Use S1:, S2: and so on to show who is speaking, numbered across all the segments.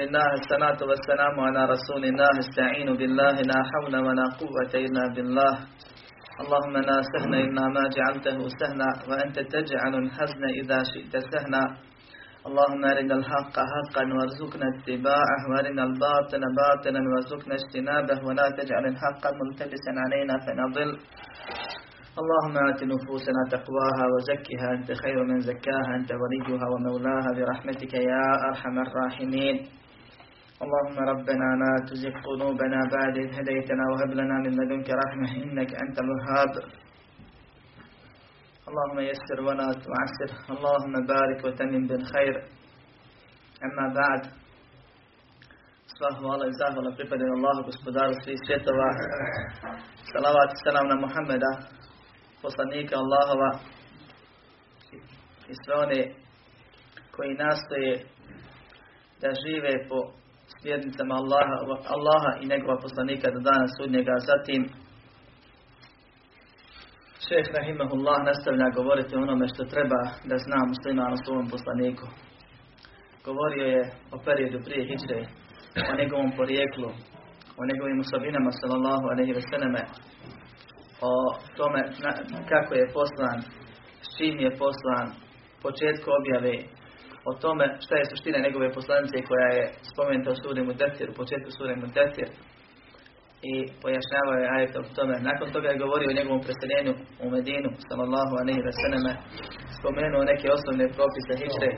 S1: لله الصلاة والسلام على رسول الله. استعين بالله لا حول ولا قوة إلا بالله. اللهم لا سهل إلا ما جعلته سهلا وأنت تجعل الحزن إذا شئت سهلا. اللهم أرنا الحق حقا وارزقنا اتباعه وأرنا الباطل باطلا وارزقنا اجتنابه. ولا تجعل الحق ملتبسا علينا فنضل. اللهم آت نفوسنا تقواها وزكها أنت خير من زكاها. أنت وليها ومولاها برحمتك يا أرحم الراحمين. اللهم ربنا لا تزغ قلوبنا بعد إذ هديتنا وهب لنا من لدنك رحمة إنك أنت الوهاب اللهم يسر ولا تعسر اللهم بارك وتمم بالخير أما بعد Sva hvala i zahvala pripadaju Allahu gospodaru svih svjetova. Salavat i salam na Muhammeda, poslanika Allahova i sve one koji nastoje da žive po smjernicama Allaha, Allaha i njegova poslanika do dana sudnjega. Zatim šeh Rahimahullah nastavlja govoriti o onome što treba da zna musliman o svom poslaniku. Govorio je o periodu prije hijdže, o njegovom porijeklu, o njegovim osobinama sallallahu alaihi ve selleme, o tome kako je poslan, s čim je poslan, početku objave, o tome šta je suština njegove poslanice koja je spomenuta u suri u početku suri Mudetir i pojašnjavao je ajet o tome. Nakon toga je govorio o njegovom preseljenju u Medinu, sallallahu alaihi ve selleme, spomenuo neke osnovne propise hičre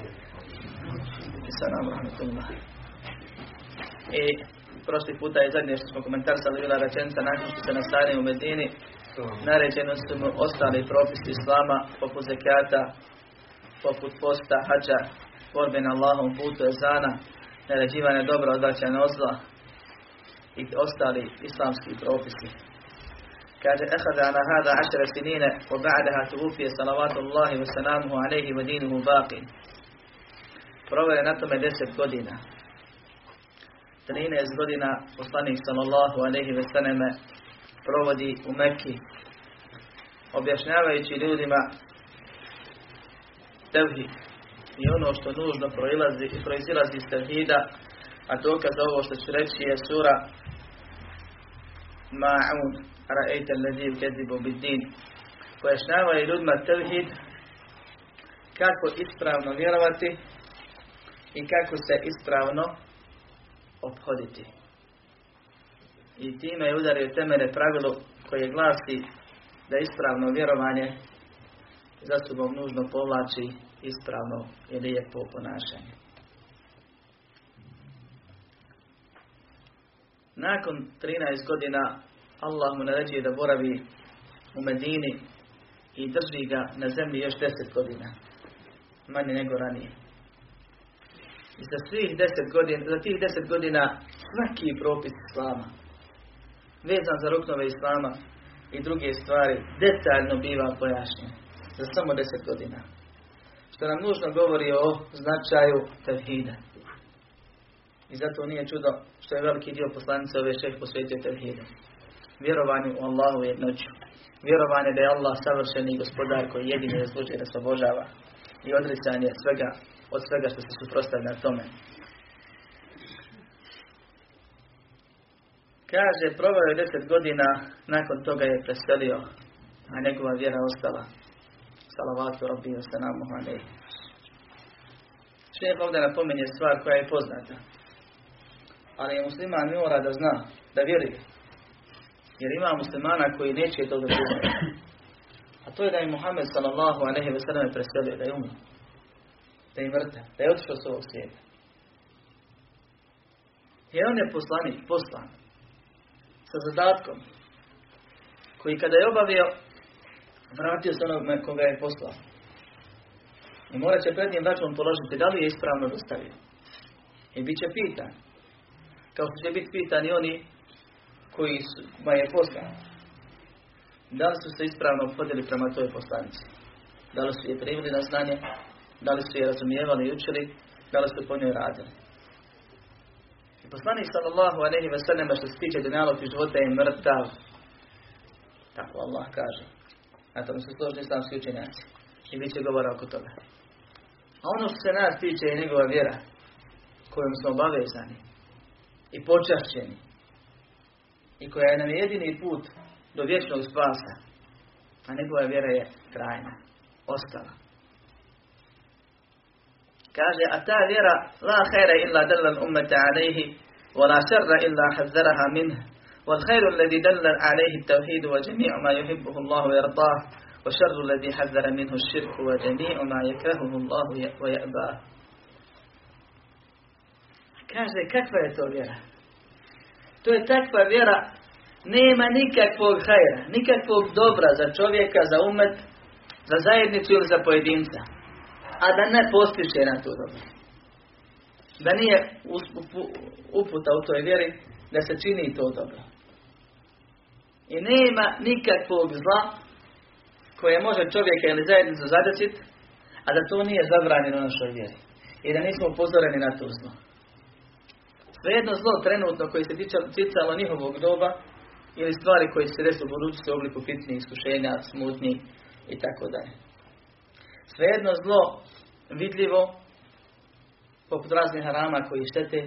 S1: i prošli puta je zadnje što smo komentarsali bila rečenica nakon što se nastane u Medini, naređeno su mu ostali propisi Islama, poput zekata, poput posta, hađa, borbe na Allahom putu, ezana, naređivanje dobra, odvraćanje od zla i ostali islamski propisi. Kaže, ehada ala hada ašara sinine, wa ba'daha tuvufije salavatu Allahi wa salamuhu alaihi wa dinuhu baqin. Proveo je na tome deset godina. 13 godina poslanik sallallahu alaihi ve selleme provodi u Mekki objašnjavajući ljudima tevhid i ono što nužno proilazi, proizilazi iz tevhida a dokaz ovo što ću reći je sura Ma'un Ra'ejte alladhi yukadzibu bid-din pojašnjavaju ljudima tevhid kako ispravno vjerovati i kako se ispravno obhoditi. I time je udario temene pravilo koje glasi da ispravno vjerovanje za sobom nužno povlači ispravno i lijepo ponašanje. Nakon 13 godina Allah mu naređuje da boravi u Medini i drži ga na zemlji još 10 godina. Manje nego ranije. I za svih 10 godina, za tih 10 godina svaki propis Islama vezan za ruknove Islama i druge stvari detaljno biva pojašnjen za samo 10 godina. Što nam nužno govori o značaju tevhida. I zato nije čudo što je veliki dio poslanice ove šeh posvetio tevhidu. Vjerovanju u Allahu jednoću. Vjerovanje da je Allah savršeni gospodar koji jedini zaslužuje da se obožava. I odricanje svega od svega što se suprostavlja tome. Kaže, provao je deset godina, nakon toga je preselio, a njegova vjera ostala. Salavatu rabbi wa salamu alaihi. Šlijep ovdje napominje stvar koja je poznata. Ali je musliman mora da zna, da vjeruje. Jer ima muslimana koji neće to da A to je da je Muhammed sallallahu alaihi wa sallam preselio, da je umro. Da je mrtav, da je otišao s ovog svijeta. Jer on je poslanik, poslan sa zadatkom koji kada je obavio vratio se onog koga je poslao. I morat će pred njim račun položiti da li je ispravno dostavio. I bit će pitan. Kao što će biti pitani oni koji su, ma je poslan. Da li su se ispravno obhodili prema toj poslanici? Da li su je primili na znanje? Da li su je razumijevali i učili? Da li su po njoj radili? I poslanik sallallahu alaihi ve sellem što se tiče dunjalog i života je mrtav. Tako Allah kaže. Na tom su složni islamski učenjaci. I bit će govora oko toga. A ono što se nas tiče je njegova vjera. kojom smo obavezani i počašćeni i koja je nam jedini put do vječnog spasa, a njegova vjera je trajna, ostala. Kaže, a ta vjera, la hajra illa dalla ummeta alaihi, wa la šarra illa hazzaraha minh, والخير الذي دل عليه التوحيد وجميع ما يحبه الله ويرضاه وشر الذي حذر منه الشرك وجميع ما يكرهه الله ويأباه Kaže, kakva je to vjera? To je takva vjera, nema nikakvog hajra, nikakvog dobra za čovjeka, za umet, za zajednicu ili za pojedinca. A da ne postiče na to dobro. Da nije uputa u toj vjeri da se čini to dobro. I nema nikakvog zla koje može čovjeka ili zajednicu zadesiti, a da to nije zabranjeno našoj vjeri. I da nismo upozoreni na to zlo. Svejedno zlo trenutno koje se ticalo njihovog doba ili stvari koje se desu u budućnosti u obliku fitni, iskušenja, smutni i tako dalje. Svejedno zlo vidljivo poput raznih harama koji štete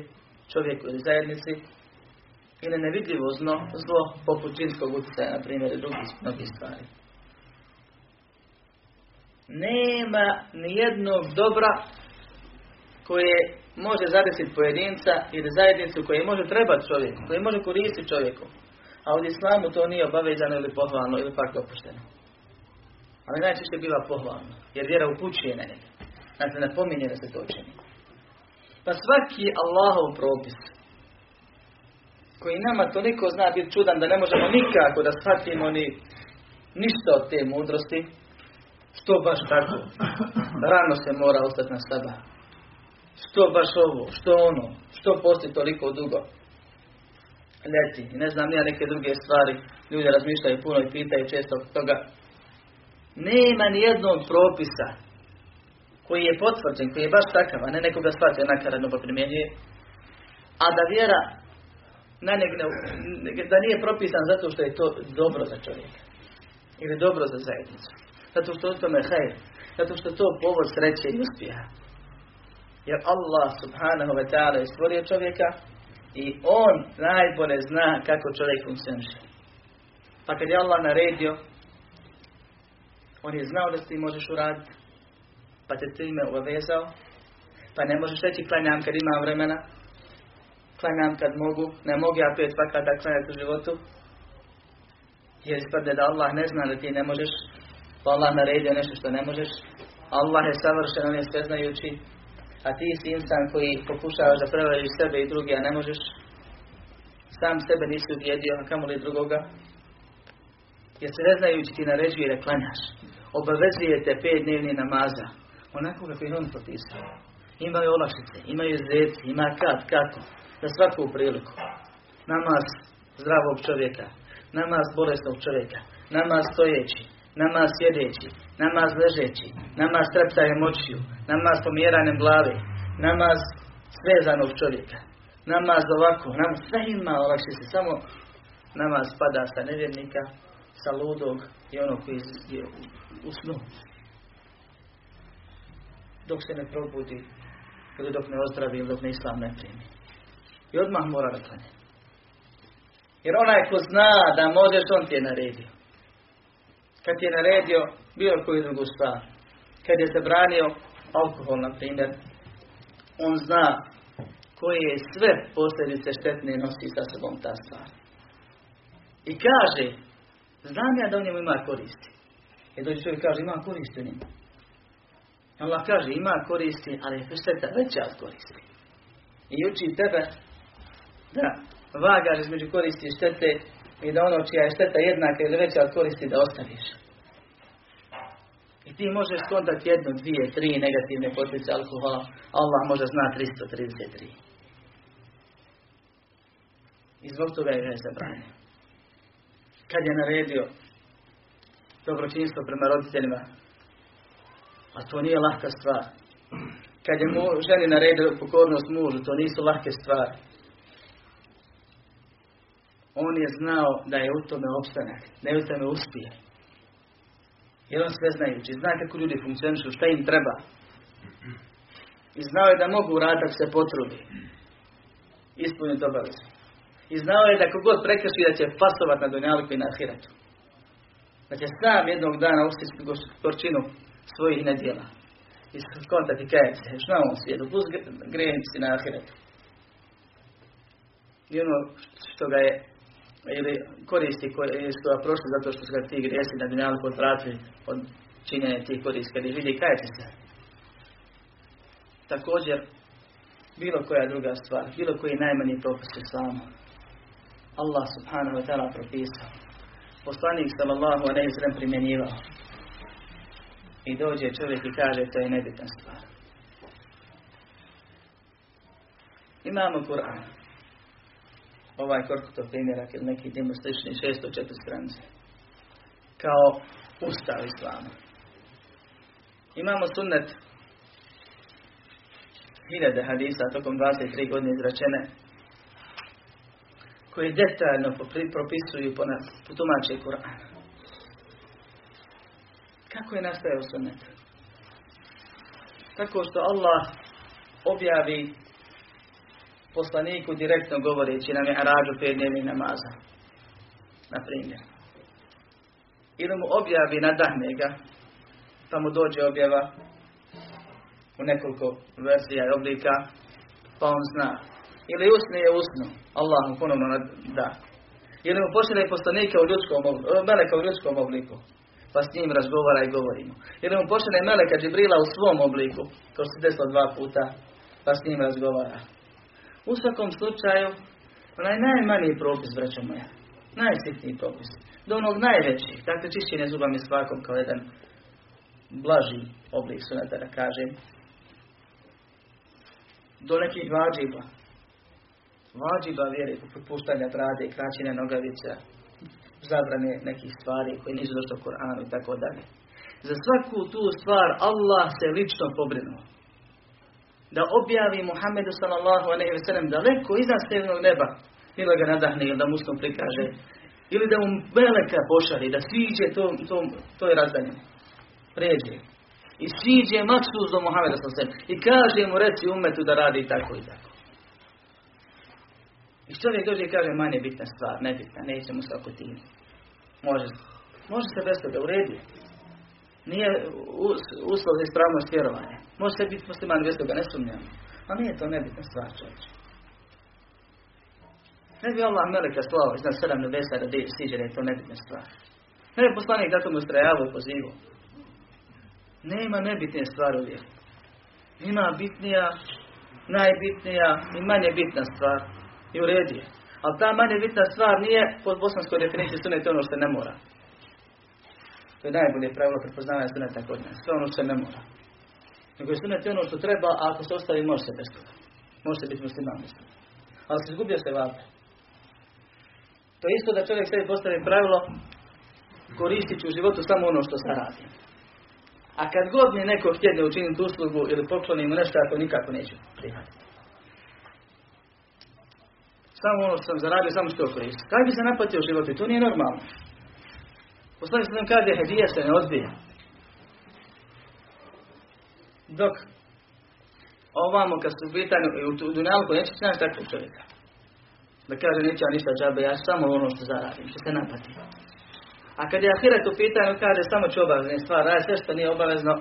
S1: čovjeku ili zajednici ili nevidljivo zlo, zlo poput džinskog utjecaja, na primjer, i drugih mnogih stvari. Nema nijednog dobra koje može zadesiti pojedinca ili zajednicu koje može trebati čovjeku, koje može koristiti čovjeku. A u islamu to nije obavezano ili pohvalno ili pak dopušteno. Ali najčešće biva pohvalno, jer vjera upućuje na njega. Znači, napominje da se to čini. Pa svaki Allahov propis, koji nama toliko zna biti čudan da ne možemo nikako da shvatimo ni ništa od te mudrosti, što baš tako? Rano se mora ostati na sada. Što baš ovo? Što ono? Što posti toliko dugo? Ljeti. I ne znam ja neke druge stvari. Ljudi razmišljaju puno i pitaju često toga. Nema ni jednog propisa koji je potvrđen, koji je baš takav, a ne nekoga shvatio nakaradno pa a da vjera na njeg da nije propisan zato što je to dobro za čovjeka. Ili dobro za zajednicu. Zato što u tome hajr. Zato što to povod sreće i uspjeha. Jer Allah subhanahu wa ta'ala je stvorio čovjeka i on najbolje zna kako čovjek funkcioniše. Pa kad je Allah naredio, on je znao da ti možeš uraditi, pa te time obavezao, pa ne možeš reći klanjam kad imam vremena, klanjam kad mogu, ne mogu ja pet vakata klanjati u životu, jer ispadne da Allah ne zna da ti ne možeš, pa Allah naredio nešto što ne možeš, Allah je savršen, on je sveznajući, a ti si insan koji pokušavaš da prevariš sebe i druge, a ne možeš, sam sebe nisi ubjedio, a kamoli drugoga, jer se ne znajući ti naređuje da klanjaš. Obavezuje te pet dnevni namaza, onako kako je on popisao. Imaju olakšice, imaju zeci, ima kad, kako, za svaku priliku. Namaz zdravog čovjeka, namaz bolesnog čovjeka, namaz stojeći, namaz sjedeći, namaz ležeći, namaz treptajem očiju, namaz pomjeranjem glave, namaz svezanog čovjeka, namaz ovako, namaz sve ima olakšice, samo namaz spada sa nevjernika, sa ludog i onog koji je u snu. Dok se ne probudi ili dok ne ozdravi ili dok ne islam ne primi. I odmah mora da klanje. Jer onaj ko zna da možeš, on ti je naredio. Kad ti je naredio bilo koju drugu stvar. Kad je zabranio alkohol, na primjer, on zna koje sve posljedice štetne nosi sa sobom ta stvar. I kaže, znam ja da u njemu ima koristi. I dođe čovjek kaže, ima koristi u njemu. Allah kaže, ima koristi, ali je šteta veća od koristi. I uči tebe da vagaš između koristi i štete i da ono čija je šteta jednaka ili veća od koristi da ostaviš. I ti možeš skontati jednu, dvije, tri negativne posljedice alkohola, Allah može zna 333. I zbog toga je zabranio. Kad je naredio dobročinstvo prema roditeljima, a to nije lahka stvar. Kad je mu, ženi naredio pokornost mužu, to nisu lahke stvari. On je znao da je u tome opstanak, da je u tome uspije. Jer on sve znajući, zna kako ljudi funkcionišu, šta im treba. I znao je da mogu uraditi ako se potrudi. Ispuniti obavezu. I znao je da kogod prekrši da će pasovat na Dunjalku i na Ahiretu. Da će sam jednog dana ustisiti gorčinu svojih nedjela. I skontati kajati se, što na ovom svijetu, plus grehnici na Ahiretu. I ono što ga je ili koristi koje su ga prošli zato što su ga ti grijesi na Dunjalku odvratili od činjenja tih koristi. Kad ih vidi kajati se. Također, bilo koja druga stvar, bilo koji najmanji propis islamu. Allah subhanahu wa ta'ala propisao. Poslanik sallallahu alaihi sallam primjenjivao. I dođe čovjek i kaže to je nebitna stvar. Imamo Kur'an. Ovaj korkutov primjerak ili neki njemu slični 604 stranice. Kao ustav islama. Imamo sunnet hiljade hadisa tokom 23 godine izračene koji detaljno propisuju po, po tumače Kur'ana. Kako je nastajao sunnet? Tako što Allah objavi poslaniku direktno govoreći nam je arađu pet dnevnih namaza. Na primjer. Ili mu objavi nadahne ga, pa mu dođe objava u nekoliko versija i oblika, pa on zna. Ili usne je usnu, Allah mu ponovno da. Ili mu pošalje poslanika u ljudskom obliku, meleka u ljudskom obliku, pa s njim razgovara i govorimo. Ili mu pošalje meleka Džibrila u svom obliku, kao se desilo dva puta, pa s njim razgovara. U svakom slučaju, onaj najmaniji propis, braćo moja, najsitniji propis, do onog najvećih, dakle čišćenje zubami svakom kao jedan blaži oblik sunata da kažem, do nekih vađiba. Vađiba vjere, popuštanja brade, kraćine nogavica, zabrane nekih stvari koje nisu došlo u Koranu i tako dalje. Za svaku tu stvar Allah se lično pobrinuo. Da objavi Muhammedu sallallahu alaihi ve sellem daleko iznad stevnog neba. Ili ga nadahne ili da mu usno prikaže. Ili da mu meleka pošali, da sviđe to, to, to je razdanjeno. Pređe. I siđe maksus do Muhameda sallallahu I kaže mu reci umetu da radi tako i tako. I čovjek dođe i kaže manje bitna stvar, nebitna, neće mu se oko. Može, može se bez toga, uredi. Nije uslov za ispravnost vjerovanja. Može se biti musliman bez toga, ne sumnjam. A nije to nebitna stvar, čovječ. Ne bi Allah meleka slao iznad sedam nebesa da siđe je to nebitna stvar. Ne bi poslanik zato mu ustrajavao i pozivao. Nema nebitne stvari u vjeru. Ima bitnija, najbitnija i manje bitna stvar. I u redu. Ali ta manje bitna stvar nije pod bosanskoj definiciji sunet ono što ne mora. To je najbolje pravilo prepoznavanja suneta kod nas. Sve ono što ne mora. Nego je sunet ono što treba, a ako se ostavi može se bez toga. Može se biti musliman bez toga. Ali se izgubio se vape. To je isto da čovjek sebi postavi pravilo koristit u životu samo ono što se radi. A kad god mi neko htjede učiniti uslugu ili pokloni mu nešto, ako nikako neću prihvatiti. Samo ono što sam zaradio, samo što koristi. Kaj bi se napatio u životu? To nije normalno. Poslanik se nam kaže, hedija se ne odbija. Dok ovamo kad su pitanju, u Dunjalku neće se naći takvog čovjeka. Da kaže, neće ja ništa džabe, ja samo ono što zaradim, što se napati. A kad je ahiret u pitanju, kaže, samo ću obavezne stvari, radi sve što nije obavezno,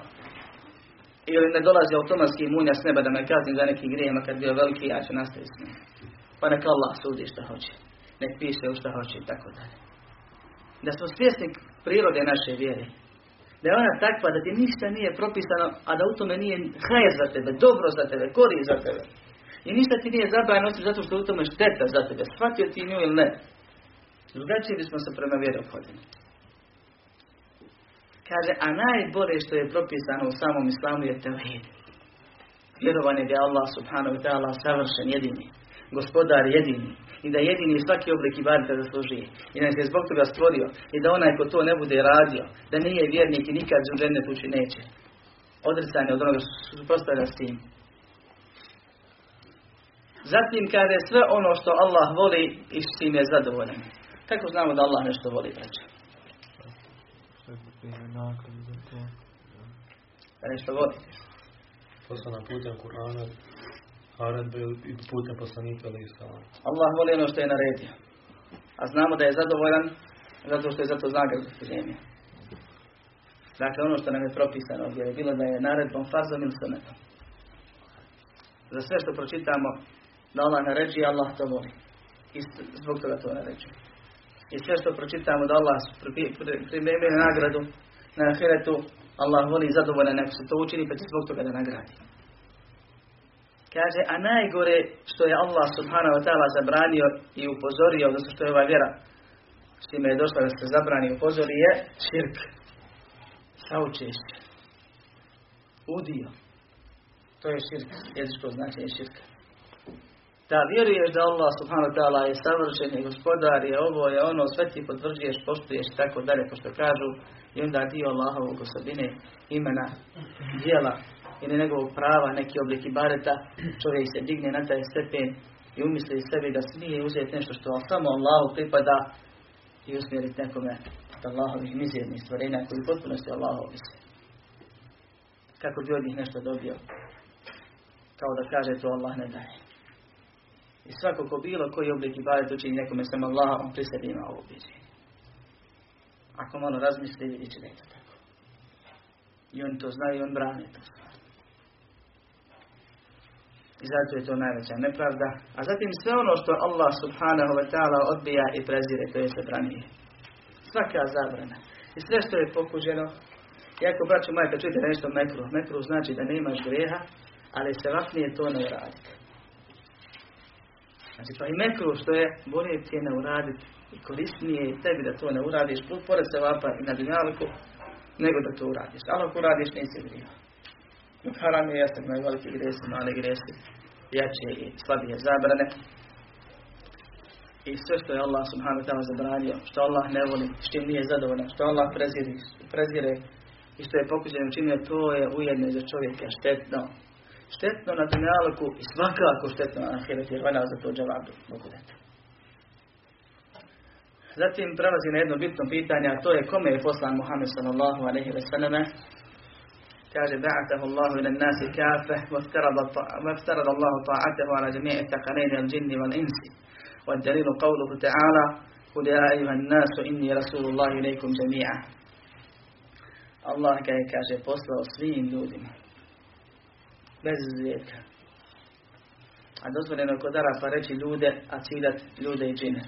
S1: ili ne dolazi automatski munja s neba da me kaznim za nekim grijema kad bio veliki, ja ću nastaviti s njim. Pa neka Allah sudi što hoće. Nek piše u što hoće i tako dalje. Da smo svjesni prirode naše vjere. Da je ona takva da ti ništa nije propisano, a da u tome nije hajer za tebe, dobro za tebe, korist za tebe. I ništa ti nije zabranjeno osim zato što u tome šteta za tebe. Shvatio ti nju ili ne. Drugačije bismo se prema vjeri obhodili. Kaže, a najbolje što je propisano u samom islamu je tevhid. Vjerovanje da je Allah subhanahu wa ta'ala savršen jedini gospodar jedini i da jedini svaki oblik ibadeta zaslužuje i da se zbog toga stvorio i da onaj ko to ne bude radio, da nije vjernik i nikad u džennet ući neće. Odricanje od onoga što postavlja s tim. Zatim kaže sve ono što Allah voli i s tim je zadovoljan. Kako znamo da Allah nešto voli, braće? Da nešto voli.
S2: poslana putem Kur'ana, naredbe i putem poslanika ali salam.
S1: Allah voli ono što je naredio. A znamo da je zadovoljan zato što je zato nagradu pripremio. Dakle, ono što nam je propisano je bilo da je naredbom farzom ili sunetom. Za sve što pročitamo da Allah naređuje, Allah to voli. I zbog toga to naređuje. I sve što pročitamo da Allah primjeri nagradu na ahiretu, Allah voli i zadovoljan ako se to učini, pa će zbog toga da nagradi. Kaže, a najgore što je Allah subhanahu wa ta'ala zabranio i upozorio, zato što je ova vjera s time je došla da se zabrani i upozori, je širk. Saučešće. Udio. To je širk, jezičko značenje širka. Da vjeruješ da Allah subhanahu wa ta'ala je savršen i gospodar je ovo je ono, sve ti potvrđuješ, poštuješ i tako dalje, pošto kažu i onda dio Allahovog osobine, imena, dijela ili njegovog prava, neki oblik ibareta, čovjek se digne na taj stepen i umisli sebi da smije uzeti nešto što samo Allahu pripada i usmjeriti nekome od Allahovih mizernih stvorenja koji u potpunosti Allahu. Kako bi od njih nešto dobio. Kao da kaže to Allah ne daje. I svako ko bilo koji oblik ibadet učini nekome samo Allah, on pri sebi ima ovo ubjeđenje. Ako malo razmisli, vidjet će da je to tako. I on to zna i on brane to. I zato je to najveća nepravda. A zatim sve ono što Allah subhanahu wa ta'ala odbija i prezire, to je zabranije. Svaka zabrana. I sve što je pokuđeno, jako braću moje, kad čujete nešto mekru, mekru znači da nemaš greha, ali se vapnije to ne uraditi. Znači pa i mekru što je, bolje ti je ne uraditi i korisnije je tebi da to ne uradiš, pored se vapa i na dinaliku, nego da to uradiš. Ali ako uradiš, nisi grijao. Haram je jasno, imaju veliki gresi, mali gresi, jače i slabije zabrane. I sve što je Allah subhanahu ta'ala zabranio, što Allah ne voli, s čim nije zadovoljan, što Allah prezire, prezire i što je pokuđeno učinio, to je ujedno za čovjeka štetno. Štetno na dunjaluku i svakako štetno na ahiretu, jer valja za to džavabu mogu dati. Zatim prelazi na jedno bitno pitanje, a to je kome je poslan Muhammed sallallahu alaihi wa sallam. كان بعثه الله إلى الناس كافة وافترض وافترض الله طاعته على جميع الثقلين الجن والإنس. والدليل قوله تعالى قل يا أيها الناس إني رسول الله إليكم جميعا. الله كان كاشي بوصلة وصلين لودما بزيك أدوزمنا نقدر أفرجي لودة لودا لودة جنة.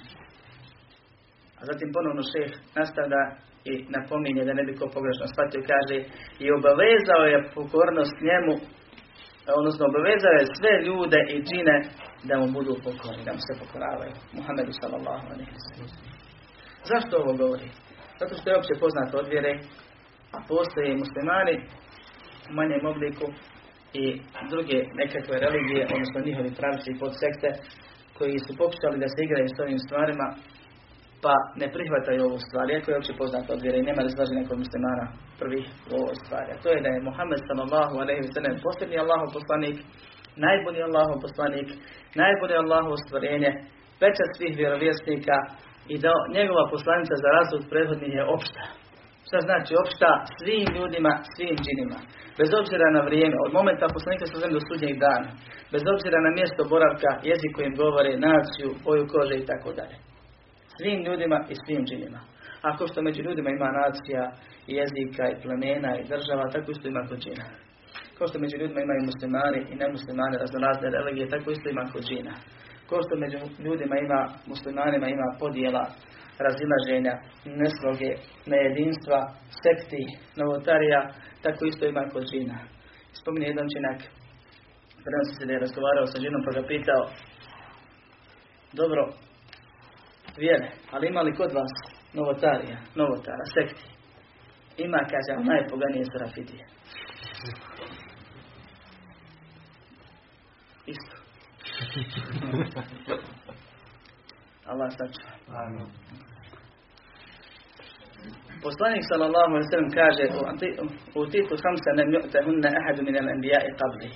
S1: A zatim ponovno šef nastavlja i napominje da ne bi ko pogrešno shvatio, kaže i obavezao je pokornost njemu, odnosno obavezao je sve ljude i džine da mu budu pokorni, da mu se pokoravaju. Muhammedu sallallahu Zašto ovo govori? Zato što je opće poznato od vjere, a postoje muslimani u manjem obliku i druge nekakve religije, odnosno njihovi pravci i podsekte, koji su pokušali da se igraju s ovim stvarima, pa ne prihvataju ovu stvar, iako je opće poznato od vjere i nema razlaženja kod muslimana prvih u ovoj stvari. A to je da je Muhammed sallallahu alaihi wa sallam posljednji Allahov poslanik, najbolji Allahov poslanik, najbolje Allahov stvorenje, pečat svih vjerovjesnika i da njegova poslanica za razvod prethodnih je opšta. Šta znači opšta svim ljudima, svim džinima. Bez obzira na vrijeme, od momenta poslanika sa do sudnjeg dana. Bez obzira na mjesto boravka, jezik kojim govore, naciju, boju kože i tako dalje. Svim ljudima i svim džinima. Ako što među ljudima ima nacija, jezika i plemena i država, tako isto ima kod džina. Kao što među ljudima imaju muslimani i nemuslimani raznorazne religije, tako isto ima kod džina. Kao što među ljudima ima, muslimanima ima podjela, razilaženja, nesloge, nejedinstva, sekti, novotarija, tako isto ima kod džina. Spominje jedan činak, prenosi se da je razgovarao sa ženom pa ga pitao, dobro, vjere, ali ima li kod vas novotarija, novotara, sekti? Ima, kaže, ali najpoganije serafidije. Isto. Allah sačuva. Poslanik sallallahu alejhi ve sellem kaže u titu hamsa nem yu'tahunna ahadu min al-anbiya'i qabli.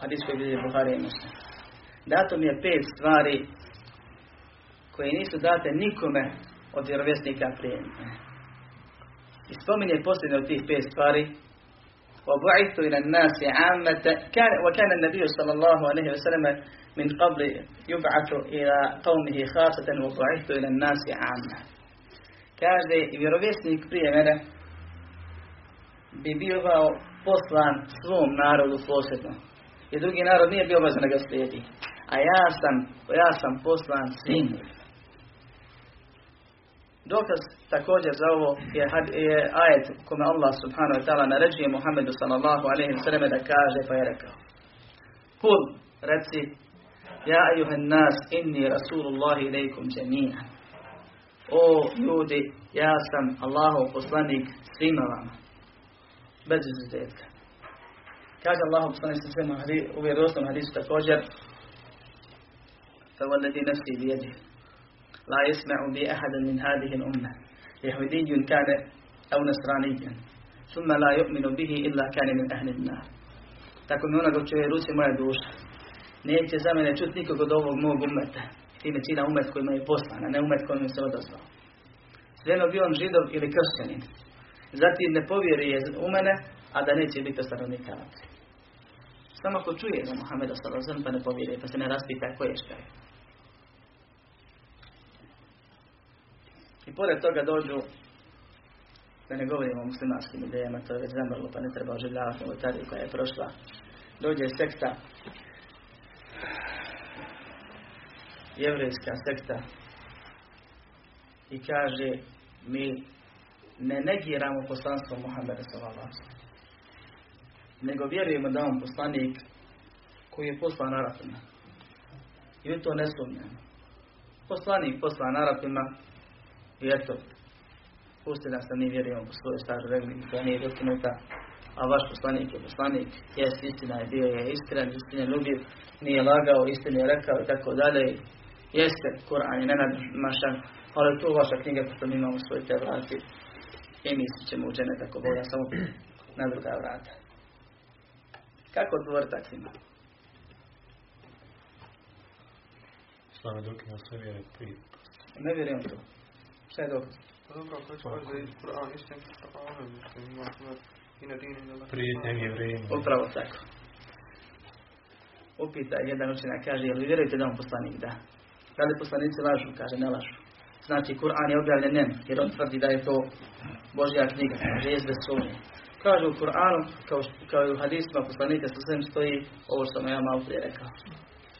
S1: Hadis koji bilježi Buhari i Muslim. Dato mi je pet stvari koje nisu date nikome od vjerovjesnika prije. I spominje posljednje od tih pet stvari, وبعثت إلى الناس عامة كان وكان النبي صلى الله عليه وسلم من قبل يبعث إلى قومه خاصة وبعثت إلى الناس عامة kaže i vjerovjesnik prije mene bi bio poslan svom narodu posebno. I drugi narod nije bio obavezan da ga slijedi. A ja sam, ja sam poslan svim Dokaz također za ovo je, je ajet kome Allah subhanahu wa ta'ala naređuje Muhammedu sallallahu alaihi wa sallam da kaže pa je rekao Kul, reci Ja ayuhan nas inni rasulullahi ilaikum jami'an O ljudi, ja sam Allahov poslanik svima vama. Bez izuzetka. Kaže Allah poslanik svima u vjerovostnom hadisu također فوالذي نفسي بيده لا يسمع بي أحد من هذه الأمة يهودي كان أو نصراني ثم لا يؤمن به إلا كان من أهل النار tako mi onoga čuje ruci moja duša. Neće za mene čuti nikog od ovog mog umeta. Time čina umet kojima je poslan, a ne umet kojim se odazvao. Svejedno bio on židov ili kršćanin. Zatim ne povjeruje u mene, a da neće biti stanovnika Samo ako čuje za Muhammeda sallallahu pa ne povjeruje, pa se ne raspita ko je šta je. I pored toga dođu, da ne govorimo o muslimanskim idejama, to je već zamrlo, pa ne treba oživljavati novotariju koja je prošla. Dođe sekta, jevrejska sekta, i kaže, mi ne negiramo poslanstvo Muhammeda sallallahu nego vjerujemo da on poslanik koji je poslan Arapima. I u to ne sumnjamo. Poslanik poslan Arapima i eto, pusti nas da mi vjerujemo po svojoj staru religiji koja nije dokinuta, a vaš poslanik je poslanik, jes istina je bio je iskren, istina je ljubiv, nije lagao, istinu je rekao i tako dalje. Jeste, Kur'an je nenadmašan, ali tu vaša knjiga, pošto mi imamo svoje te vrati i mi ćemo učene tako bolja, samo na druga vrata. Kako odgovoriti takvima?
S2: Slame dokinuo sve vjere prije.
S1: Ne vjerujem to. Šta je dokaz?
S3: Pa dobro, ako će da je Kur'an istim Kur'anom, mislim, ima i na dini na
S2: Prije tem je vrijeme.
S1: Upravo tako. Upita jedan učenjak, kaže, jel vi vjerujete da on poslanik? Da. Da li poslanici lažu? Kaže, ne lažu. Znači, Kur'an je objavljen nem, jer on tvrdi da je to Božja knjiga, kaže, je bez sumnje. Kaže u Kur'anu, kao, kao i u hadisma poslanika sa svem stoji ovo što sam ja malo prije rekao.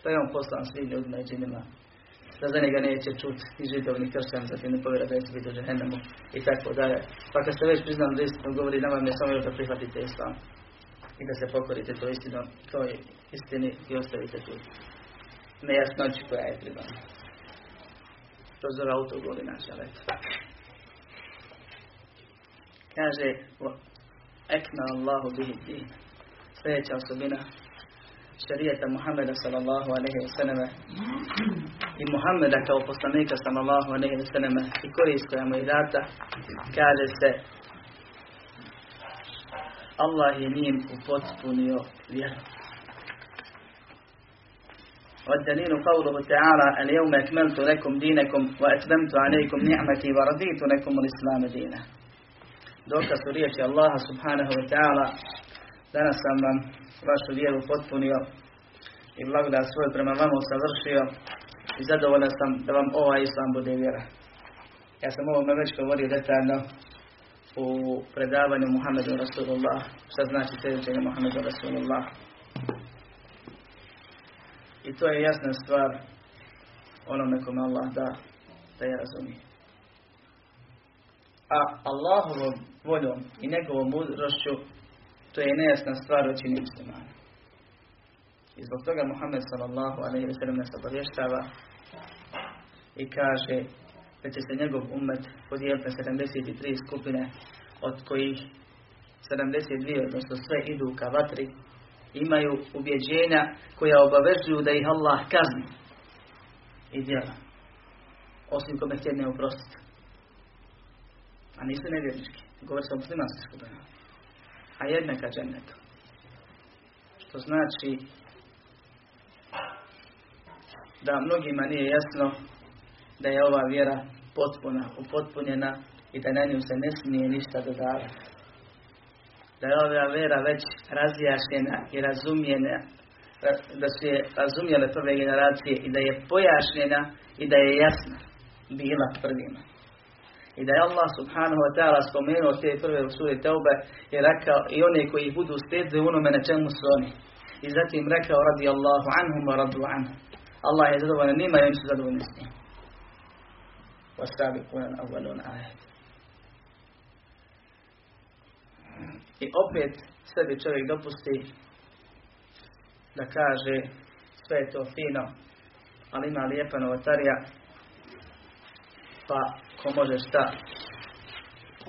S1: Da je on poslan svim ljudima i džinima da za njega neće čuti i židov ni kršćan, zatim ne povjera da će biti u džehennemu i tako dalje. Pa kad ste već priznali da istinu govori, nama je samo još da prihvatite islam i da se pokorite to istinu, to je istini i ostavite tu nejasnoću koja je pred vama. Zove auto goli naša leta. Kaže, ekna Allahu bihi din. Sljedeća osobina šarijeta Muhammeda sallallahu alaihi wa sallam i Muhammeda kao poslanika sallallahu alaihi wa sallam i korist koja mu je data kaže se Allah je njim upotpunio vjeru. والدليل قوله تعالى اليوم أكملت لكم دينكم وأتممت عليكم نعمتي ورضيت لكم الإسلام دينا riječi Allaha subhanahu wa ta'ala danas sam vam vašu vjeru potpunio i blagodat svoj prema vama usavršio i zadovoljan sam da vam ovaj islam bude vjera. Ja sam ovome već govorio detaljno u predavanju Muhammedu Rasulullah, šta znači sljedećenje Muhammedu Rasulullah. I to je jasna stvar onome kome Allah da, da je razumije. A Allahovom voljom i njegovom mudrošću to je nejasna stvar u čini muslimana. I zbog toga Muhammed sallallahu alaihi wa sallam nas obavještava i kaže da će se njegov umet podijeliti na 73 skupine od kojih 72, odnosno sve idu ka vatri, imaju ubjeđenja koja obavezuju da ih Allah kazni i djela. Osim kome htjedne. A nisu nevjernički. Govori se o skupinama. A jedna ka džennetu. Što znači da mnogima nije jasno da je ova vjera potpuna, upotpunjena i da na nju se ne smije ništa dodavati. da je ova vera već razjašnjena i razumijena, da su je razumjele prve generacije i da je pojašnjena i da je jasna bila prvima. I da je Allah subhanahu wa ta'ala spomenuo te prve u suri Teube i rekao i one koji budu slijedili onome na čemu su oni. I zatim rekao radi Allahu anhum wa radu anhum. Allah je zadovoljan njima i oni su zadovoljni s njim. وَسَابِقُونَ الْأَوَّلُونَ آيَةً I opet sebi čovjek dopusti da kaže sve je to fino, ali ima lijepa novotarija, pa ko može šta,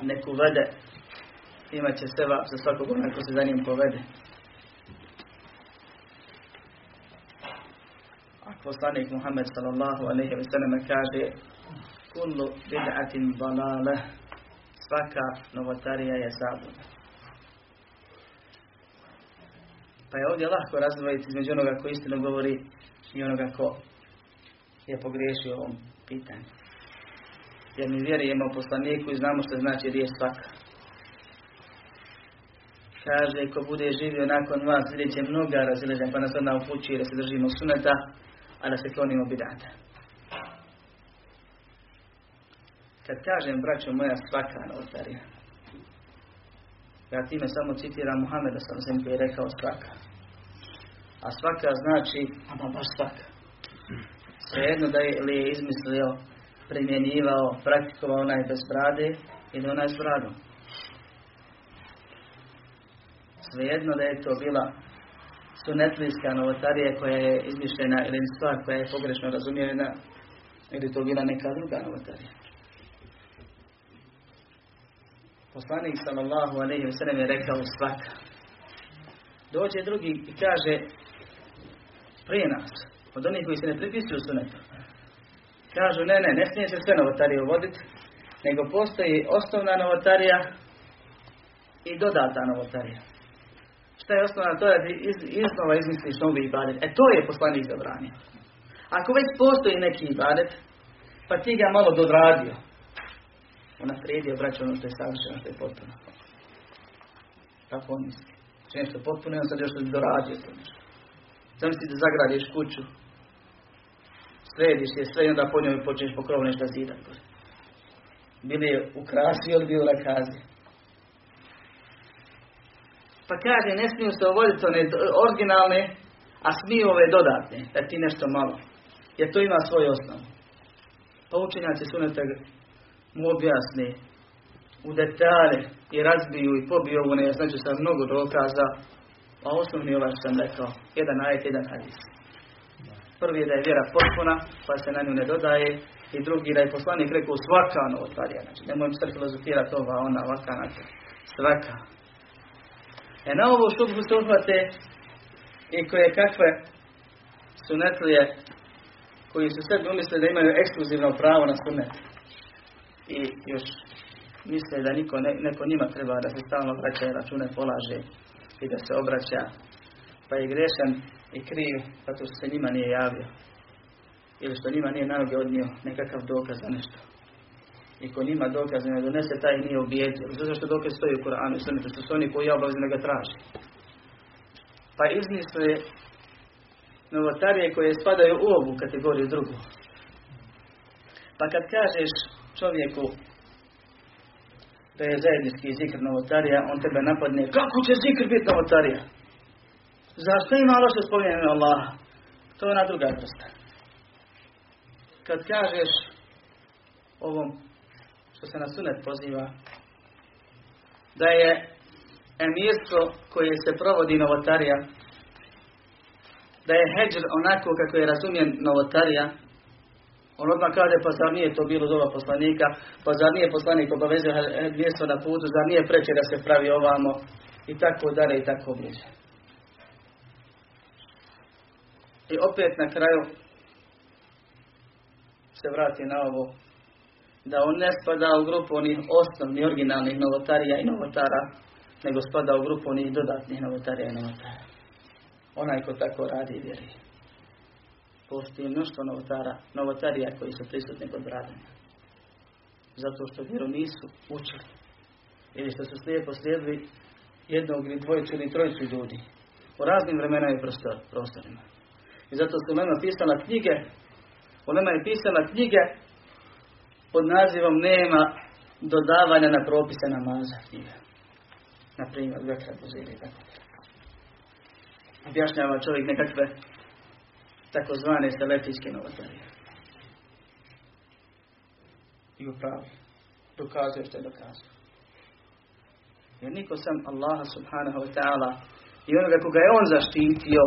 S1: neku vede, imat će seba za svakog onog ko se za njim povede. A poslanik Muhammed sallallahu alaihi wa sallam kaže kullu bid'atin dalale svaka novotarija je zabuna. Pa je ovdje lahko razdvojiti između onoga koji istinu govori i onoga ko je pogriješio ovom pitanju. Jer mi vjerujemo poslaniku i znamo što znači riječ svaka. Kaže, ko bude živio nakon vas, vidjet će mnoga razileđenja, pa nas onda upućuje da se držimo suneta, a da se klonimo bidata. Kad kažem, braćo moja, svaka novotarija, ja time samo citiram Muhameda sam koji je rekao svaka. A svaka znači, ama baš svaka. Svejedno da je, li je izmislio, primjenjivao, praktikovao onaj bez brade ili onaj s bradom. Svejedno da je to bila sunetlijska novotarija koja je izmišljena ili stvar koja je pogrešno razumijena ili to bila neka druga novotarija. Poslanik sallallahu alaihi wa sallam je rekao svaka. Dođe drugi i kaže prije nas, od onih koji se ne pripisuju sunetu. Kažu, ne, ne, ne smije se sve novotarije uvoditi, nego postoji osnovna novotarija i dodata novotarija. Šta je osnovna? To je da iz, iznova izmisliš novi ibadet. E to je poslanik zabranio. Ako već postoji neki ibadet, pa ti ga malo dodradio, unaprijedio, braćo, ono što je savršeno, što je potpuno. Tako on misli. Če nešto potpuno, on sad još doradio to nešto. Zamisli da zagradiš kuću, središ je sve i onda po njoj počneš po krovu nešto zidat. Bili je ukrasio ili bio lakazi. Pa kaže, ne smiju se uvoditi one originalne, a smiju ove dodatne, da ti nešto malo. Jer to ima svoju osnovu. Pa učenjaci suneta mu objasni u detalje i razbiju i pobiju ovo ne sa mnogo dokaza, a osnovni ovaj što sam rekao, jedan ajet, jedan hadis. Prvi je da je vjera potpuna, pa se na nju ne dodaje, i drugi da je poslanik rekao svaka novotarija, znači nemojmo sad filozofirati ova, ona, ovaka, naka, svaka. E na ovo šubhu se uhvate i koje kakve sunetlije koji su sebi umislili da imaju ekskluzivno pravo na sunet. I još misle da niko, ne, neko njima treba da se stalno vraća račune polaže i da se obraća. Pa je grešan i kriv, pa to se njima nije javio. Ili što njima nije na noge odnio nekakav dokaz za nešto. I ko njima dokaz ne donese, taj nije ubijedio. Zato što dokaz stoji u Koranu i što su oni koji obavezni da ga traži. Pa izmisle novotarije koje spadaju u ovu kategoriju drugu. Pa kad kažeš čovjeku da je zajednički zikr novotarija, on tebe napadne, kako će zikr biti novotarija? Zašto ima loše spominjanje Allaha? To je ona druga vrsta. Kad kažeš ovom što se na sunet poziva, da je emirstvo koje se provodi novotarija, da je heđr onako kako je razumijen novotarija, on odmah kaže, pa zar nije to bilo doba poslanika, pa zar nije poslanik obavezio mjesto na putu, zar nije preče da se pravi ovamo, i tako dalje i tako bliže. I opet na kraju se vrati na ovo, da on ne spada u grupu onih osnovnih, originalnih novotarija i novotara, nego spada u grupu onih dodatnih novotarija i novotara. Onaj ko tako radi i vjeri. Postoji mnoštvo novotara, novotarija koji su prisutni kod radanja. Zato što vjeru nisu učili. Ili što su slijepo slijedili jednog ili dvojicu ili trojicu ljudi. U raznim vremenima i prostor, prostorima. I zato su Ulema pisala knjige, Ulema je pisala knjige pod nazivom nema dodavanja na propise namaza knjiga. Na primjer, vekra i tako Objašnjava čovjek nekakve takozvane selefijske novotarije. I upravi. Dokazuje što je dokazuje. Jer niko sam Allaha subhanahu wa ta'ala i onoga koga je on zaštitio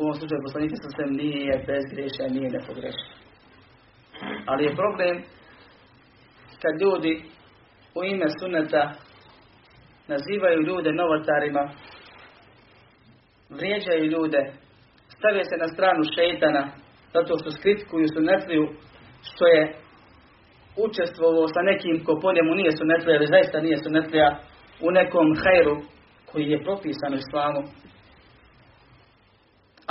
S1: u ovom slučaju poslanika sa sve nije bez greša, nije nepogrešan. Ali je problem kad ljudi u ime suneta nazivaju ljude novotarima, vrijeđaju ljude, stave se na stranu šeitana, zato što skritikuju sunetliju, što je učestvovao sa nekim ko po njemu nije sunetlija, ili zaista nije sunetlija, u nekom hajru koji je propisan u islamu,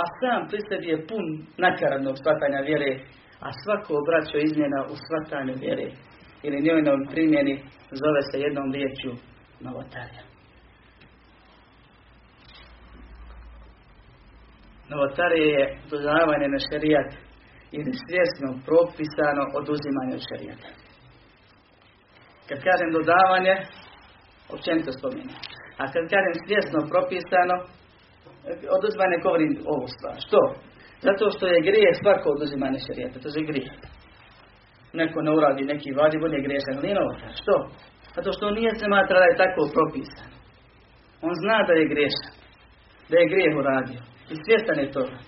S1: a sam pri sebi je pun nakaradnog shvatanja vjere, a svako obraćo izmjena u shvatanju vjere ili njojnom primjeni zove se jednom riječju novotarija. Novotarije je dodavanje na šerijat ili svjesno propisano oduzimanje od šerijata. Kad kažem dodavanje, općenito spominjem. A kad kažem svjesno propisano, oduzimanje govorim ovu stvar. Što? Zato što je grije svako oduzimanje šerijata. To je grije. Neko ne uradi neki vadi, bude griješan. Nije novotar. Što? Zato što on nije smatra da je tako propisan. On zna da je griješan. Da je grijeh uradio. I svjestan je toga.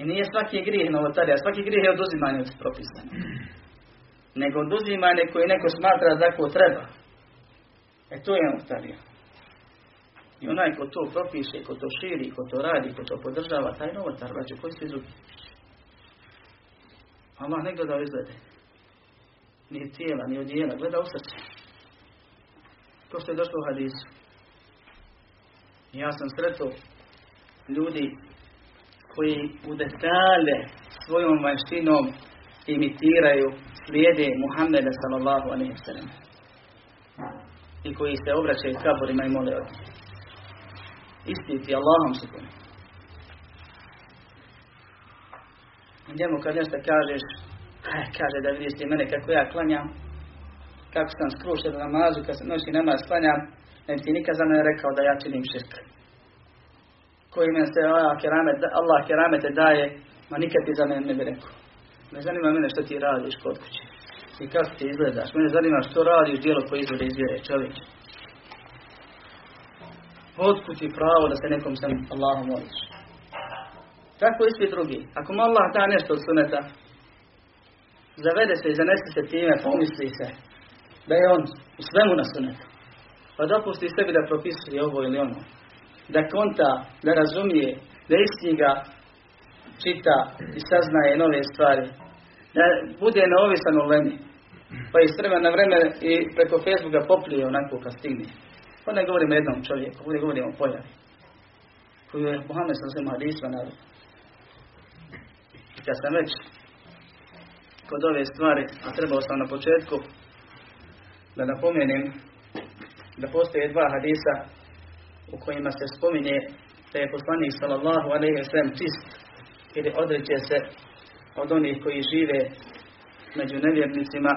S1: I nije svaki grijeh novotarija. Svaki grijeh je oduzimanje od propisane. Nego oduzimanje koje neko smatra da tako treba. E to je novotarija. I onaj ko to propiše, ko to širi, ko to radi, ko to podržava, taj novotar, braću, koji su drugi? Allah ne gleda izglede. Ni tijela, ni odijela, gleda u srce. To što je došlo u hadisu. Ja sam sretao ljudi koji u detalje svojom vanštinom imitiraju, slijede Muhammeda sallallahu alaihi sallam. I koji se obraćaju kaborima i mole od Isti Allahom su kuni. Njemu kad nešto kažeš, kaže da vidiš ti mene kako ja klanjam, kako sam skrušen na namazu, kad sam noći namaz klanjam, ne bi ti nikad za mene rekao da ja činim širk. Koji mene se Allah keramete, Allah keramete daje, ma nikad ti za mene ne bi rekao. Ne zanima mene što ti radiš kod kuće. I kako ti izgledaš. Mene zanima što radiš djelo koje izvode iz vjere čovjek. Otkud ti pravo da se nekom sam Allahom moliš? Tako i svi drugi. Ako mu Allah da nešto od suneta, zavede se i zanese se time, pomisli se da je on u svemu na sunetu. Pa dopusti sebi da propisuje ovo ili ono. Da konta, da razumije, da istiga, čita i saznaje nove stvari. Da bude neovisan u lemi. Pa iz vremena na vreme i preko Facebooka poplije onako kad stigne. Pa ne govorimo jednom čovjeku, ovdje govorimo o pojavi. Koju je Muhammed sam svema hadisma kad sam već kod ove stvari, a trebao sam na početku da napomenem da postoje dva hadisa u kojima se spominje da je poslanik sallallahu alaihi sallam čist ili odreće se od onih koji žive među nevjernicima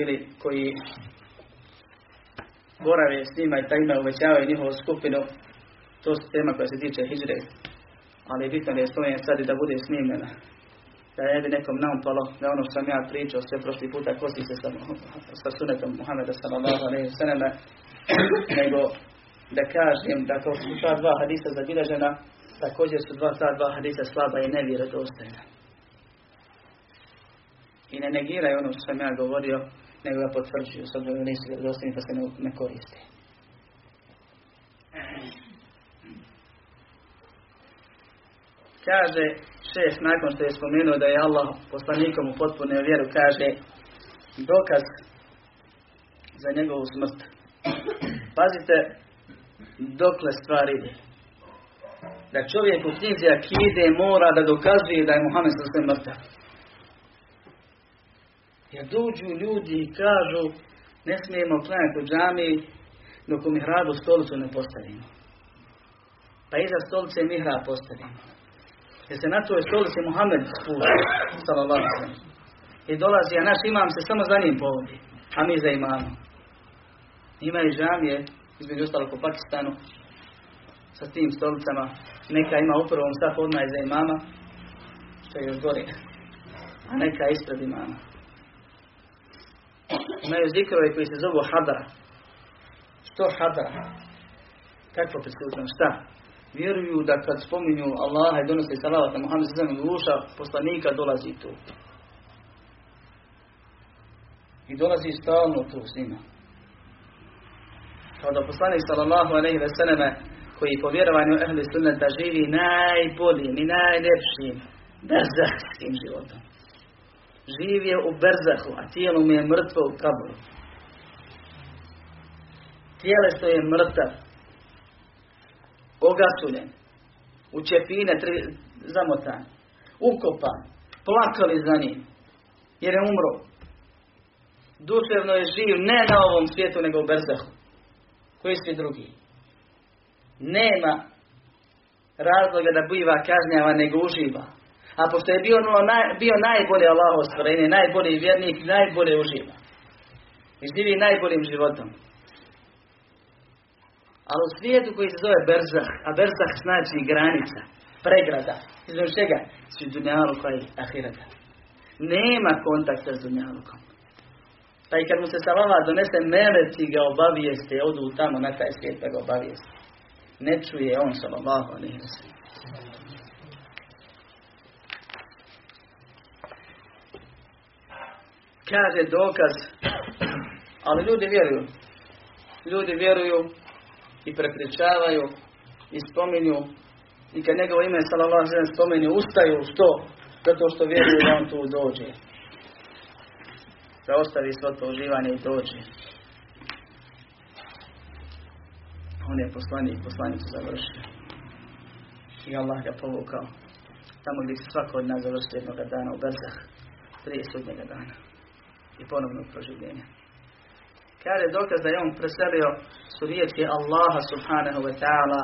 S1: ili koji borave s njima i tajima uvećavaju njihovu skupinu, to su tema koja se tiče hijre. Ali bitno je spomenuti sad i da bude snimljena. Da ne bi nekom naumpalo da ono što sam ja pričao sve prošli puta kosi se sa, sa sunetom Muhammeda sallallahu alaihi sallam, nego da kažem da kao su ta dva hadisa zabilježena, također su dva ta dva hadisa slaba i nevjerodostojna. I ne negiraju ono što sam ja govorio, nego ga potvrđuju, s obzirom da nisu vjerodostojni pa se ne, ne koriste. Kaže šef nakon što je spomenuo da je Allah poslanikom u potpunoj vjeru kaže dokaz za njegovu smrt. Pazite dokle stvari ide. Da čovjek u knjizi akide mora da dokazuje da je Muhammed sa sve mrtav. Jer dođu ljudi i kažu ne smijemo klanjati u džami dok u mihrabu stolicu ne postavimo. Pa iza stolice mihrab postavimo. Jer se na toj stolici Muhammed spušta, sallallahu I dolazi, a naš imam se samo za njim povodi, a mi za imamom. Ima i žamije, između ostalog u Pakistanu, sa tim stolicama. Neka ima u prvom safu odmah za imama, što je još gore. A neka ispred imama. Imaju zikrove koji se zovu hadara. Što hadara? Kakvo prisutno? Šta? Vjeruju da kad spominju Allaha i donose salavat na Muhammed sallam uša poslanika dolazi tu. I dolazi stalno tu s njima. Kao da poslanik sallallahu alaihi ve selleme koji po vjerovanju ehli sunneta živi najboljim i najljepšim berzahskim životom. Živio u berzahu, a tijelo mu je mrtvo u kaboru. što je mrtav, ogasuljen, u čepine tri, zamotan, ukopan, plakali za njim, jer je umro. Duševno je živ ne na ovom svijetu, nego u berzahu. Koji svi drugi? Nema razloga da biva kažnjava, nego uživa. A pošto je bio, no, naj, bio najbolje Allah ostvarenje, najbolji vjernik, najbolje uživa. I živi najboljim životom. Ali u svijetu koji se zove Berzah, a Berzah znači granica, pregrada, između čega? Svi dunjaluka i ahirata. Nema kontakta s dunjalukom. Pa i kad mu se salava donese meleci ga obavijeste, odu tamo na taj svijet da ga obavijeste. Ne čuje on sallallahu alaihi Kaže dokaz, ali ljudi vjeruju. Ljudi vjeruju i prepričavaju i spominju. I kad njegovo ime sallallahu alejhi spominju ustaju što zato što vjeruju da on tu dođe. Da ostavi svo to uživanje i dođe. On je poslanik poslanicu završio i Allah ga povukao. Tamo gdje svako od nas završi jednog dana u Berzah prije sudnjega dana i ponovnog proživljenja. Kaže dokaz da je on preselio su riječi Allaha subhanahu wa ta'ala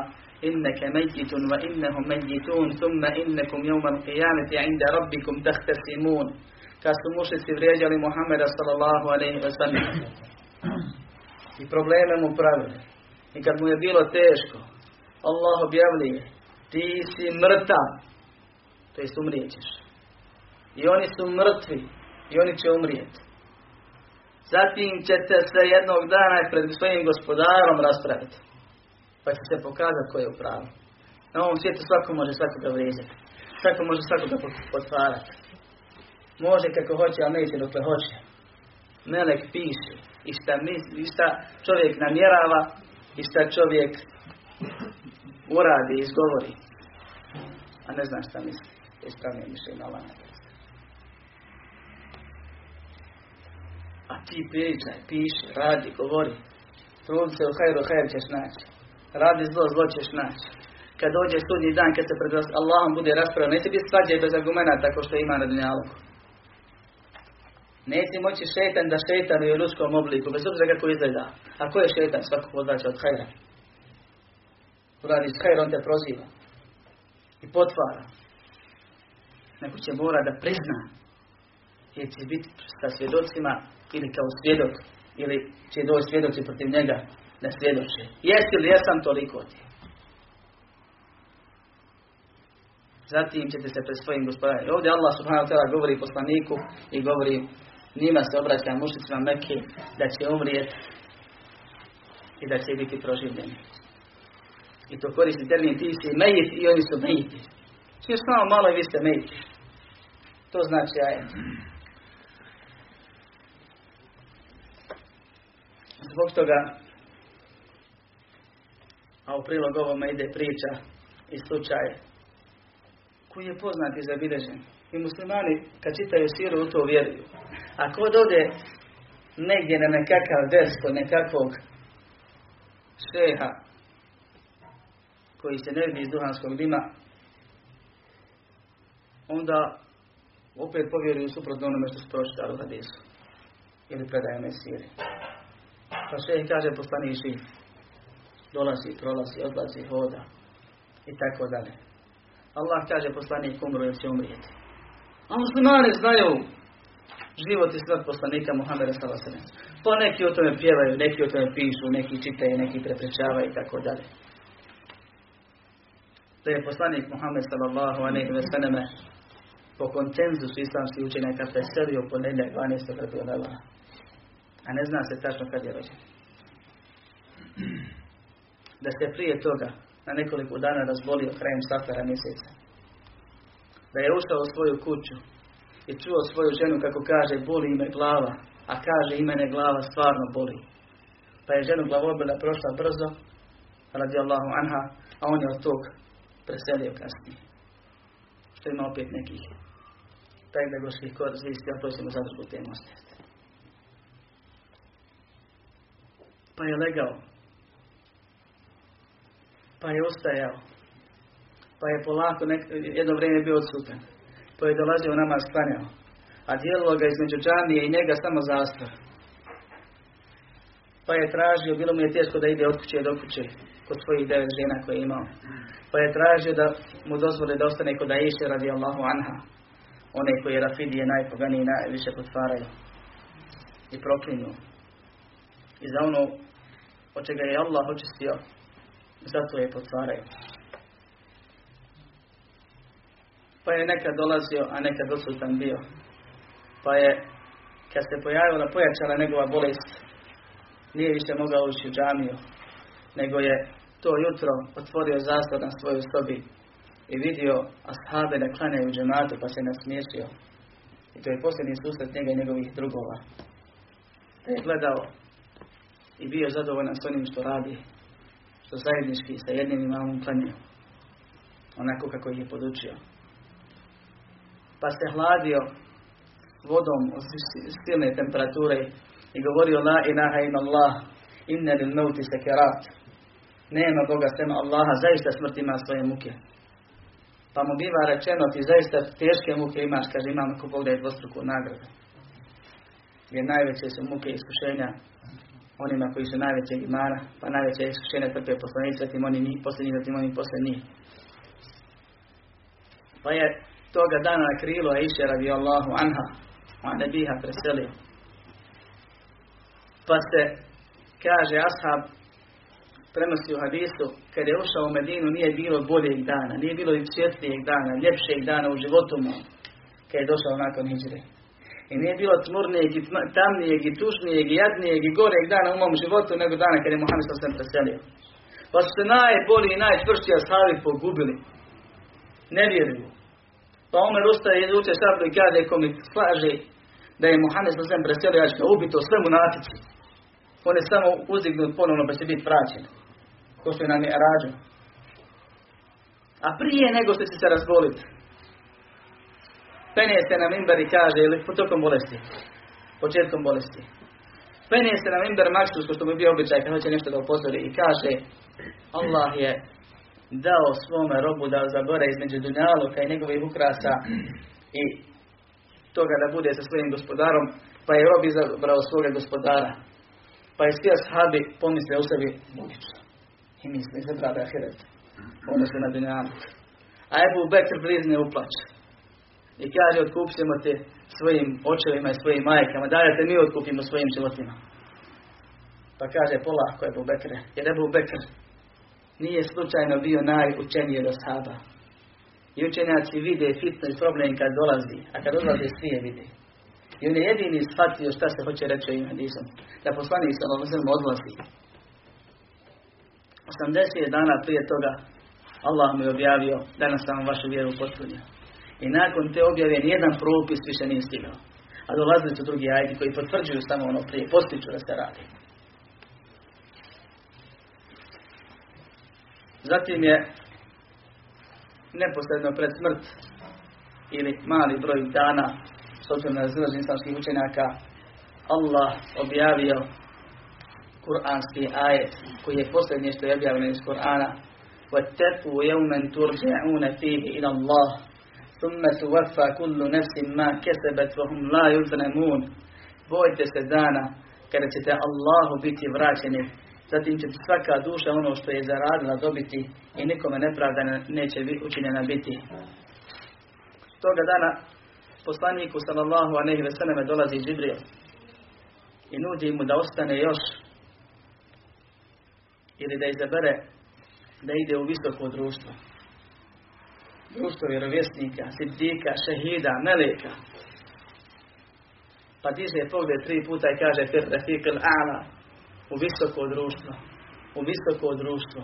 S1: inneke mejitun wa innehum mejitun thumma innekum jevman qiyameti inda rabbikum tahtasimun. Kad su mušici vrijeđali Muhammeda sallallahu alaihi wa sallam. I probleme mu pravili. I kad mu je bilo teško Allah objavljuje ti si mrtav. To jest umrijećeš. I oni su mrtvi i oni će umrijeti Zatim ćete se jednog dana pred svojim gospodarom raspraviti. Pa će se pokazati ko je u pravu. Na ovom svijetu svako može svakoga vrijeđati. Svako može svakoga potvarati. Može kako hoće, ali neće dok hoće. Melek piše i šta, misli, i šta čovjek namjerava i šta čovjek uradi, izgovori. A ne zna šta misli. Ispravnije mišljenje Allah. A ti pričaj, piši, radi, govori. Trudi se u hajru, hajr ćeš naći. Radi zlo, zlo ćeš naći. Kad dođe sudnji dan, kad se pred Allahom bude raspravljeno, neće biti svađe bez argumenta tako što ima na dunjalku. Neće moći šetan da šetan u ljudskom obliku, bez obzira kako izgleda. A ko je šetan? Svakog odvaća od hajra. Uradi s hajrom te proziva. I potvara. Neko će mora da prizna. Jer će biti sa svjedocima ili kao svjedok, ili će doći svjedoci protiv njega da svjedoče. Jesi li jesam toliko ti? Zatim ćete se pred svojim gospodarima. Ovdje Allah subhanahu wa ta'ala govori poslaniku i govori njima se obraća mušicima Mekke da će umrijeti i da će biti proživljeni. I to koristi termin ti si mejit i oni su mejiti. Još samo malo i vi ste mejiti. To znači ajet. Zbog toga, a u prilog ovome ide priča i slučaj koji je poznat i zabilježen. I muslimani kad čitaju siru u to vjeruju. Ako dode negdje na nekakav vers kod nekakvog šeha koji se ne vidi iz duhanskog dima, onda opet povjeruju suprotno onome što su pročitali u hadisu ili predaje Mesiri. Pa šeh kaže poslanik živ. Dolazi, prolazi, odlazi, hoda i tako dalje. Allah kaže poslanik umru jer će umrijeti. A muslimani znaju život i smrt poslanika Muhammeda s.a.v. Pa neki o tome pjevaju, neki o tome pišu, neki čitaju, neki prepričavaju i tako dalje. Da je poslanik Muhammed sallallahu alaihi ve po koncenzusu islamskih učenjaka preselio ponedjeljak 12. Rabiuleva. A ne zna se tačno kad je rođen. Da se prije toga na nekoliko dana razbolio krajem safara mjeseca. Da je ušao u svoju kuću i čuo svoju ženu kako kaže boli ime glava, a kaže i mene glava stvarno boli. Pa je ženu glavobila prošla brzo, radi Allahu anha, a on je od tog preselio kasnije. Što ima opet nekih pedagoških koristi, a to ćemo zadržbu temu Pa je legao. Pa je ustajao. Pa je polako nek, jedno vrijeme bio odsutan. Pa je dolazio nama sklanjao. A dijelilo ga između džamije i njega samo zastor. Pa je tražio, bilo mu je teško da ide od kuće do kuće kod svojih devet žena koje je imao. Pa je tražio da mu dozvole da ostane kod Aisha radi Allahu anha. One koji je Rafidije najpoganiji najviše potvaraju. I proklinju. I za ono od čega je Allah očistio, zato je potvaraju. Pa je nekad dolazio, a nekad odsutan bio. Pa je, kad se pojavila, pojačala njegova bolest, nije više mogao ući u džamiju, nego je to jutro otvorio zastor na svojoj sobi i vidio ashabe da klanjaju džematu, pa se nasmiješio. I to je posljednji susret njega i njegovih drugova. Da je gledao i bio zadovoljan s onim što radi, što zajednički sa jednim imamom klanjaju. Onako kako ih je podučio. Pa se hladio vodom od silne temperature i govorio La ilaha in Allah, inna lil mauti sekerat. Nema Boga sem Allaha, zaista smrt ima svoje muke. Pa mu biva rečeno, ti zaista teške muke imaš, kaže imam ako Bog da je dvostruku nagradu. Jer najveće su muke iskušenja onima koji su najvećeg imana, pa najveće iskušenja trpe poslanici, zatim oni njih, posljednji, zatim oni posle njih. Pa je toga dana na krilo Aisha radi Allahu anha, a ne biha preselio. Pa se kaže ashab prenosi u hadisu, kad je ušao u Medinu nije bilo boljeg dana, nije bilo i svjetlijeg dana, ljepšeg dana u životu mu, kad je došao nakon hijđre. I nije bilo tmurnijeg i tamnijeg i tužnijeg i jadnijeg i goreg dana u mom životu nego dana kad je Muhammed sam preselio. Pa su se najbolji i najčvršći ashabi pogubili. Ne vjeruju. Pa Omer ustaje i uče sablju i kaže ko mi slaže da je Muhammed sam preselio, ja ću ga ubiti o svemu natici. On je samo uzdignut ponovno pa će biti vraćen. Ko što je nam je rađen. A prije nego što će se razboliti, penje se na mimber i kaže, ili tokom bolesti, početkom bolesti. Penje se na mimber maksus, ko što mu je bio običaj, kad hoće nešto da upozori i kaže, Allah je dao svome robu da zabore između dunjaluka i njegovih ukrasa i toga da bude sa svojim gospodarom, pa je rob izabrao svoga gospodara. Pa je svi ashabi pomisle u sebi logično. I misle, izabrao da je ahiret. Odnosno na dunjaluk. A Ebu Bekr blizne uplaće. I kaže, otkupit ćemo te svojim očevima i svojim majkama. Daj te mi otkupimo svojim životima. Pa kaže, polako Ebu Bekre. Jer Ebu Bekr nije slučajno bio najučeniji od ashaba. I učenjaci vide fitno i problem kad dolazi, a kad odlaze svi je vide. I on je jedini shvatio šta se hoće reći ovim hadisom. Da poslanik sa Allahom odlazi. 80 dana prije toga Allah mu je objavio danas sam vašu vjeru potpunio. I nakon te objave nijedan propis više nije stigao. A dolazili su drugi ajdi koji potvrđuju samo ono prije, postiču da se radi. Zatim je neposredno pred smrt ili mali broj dana s obzirom na razilaženje islamskih učenjaka Allah objavio kuranski ajet koji je posljednje što je objavljeno iz Kur'ana وَاتَّقُوا يَوْمًا تُرْجَعُونَ فِيهِ إِلَى اللَّهِ Summe su vafa kullu nefsim ma kesebet vahum la yuznemun. Bojte se dana kada ćete Allahu biti vraćeni. Zatim će svaka duša ono što je zaradila dobiti i nikome nepravda neće biti učinjena biti. Toga dana poslaniku sallallahu a nehi veseleme dolazi Žibril i nudi mu da ostane još ili da izabere da ide u visoko društvo. Društvo vjerovjesnika, siddika, šehida, meleka. Pa diže pogled tri puta i kaže fir rafiq ala u visoko društvo. U visoko društvo.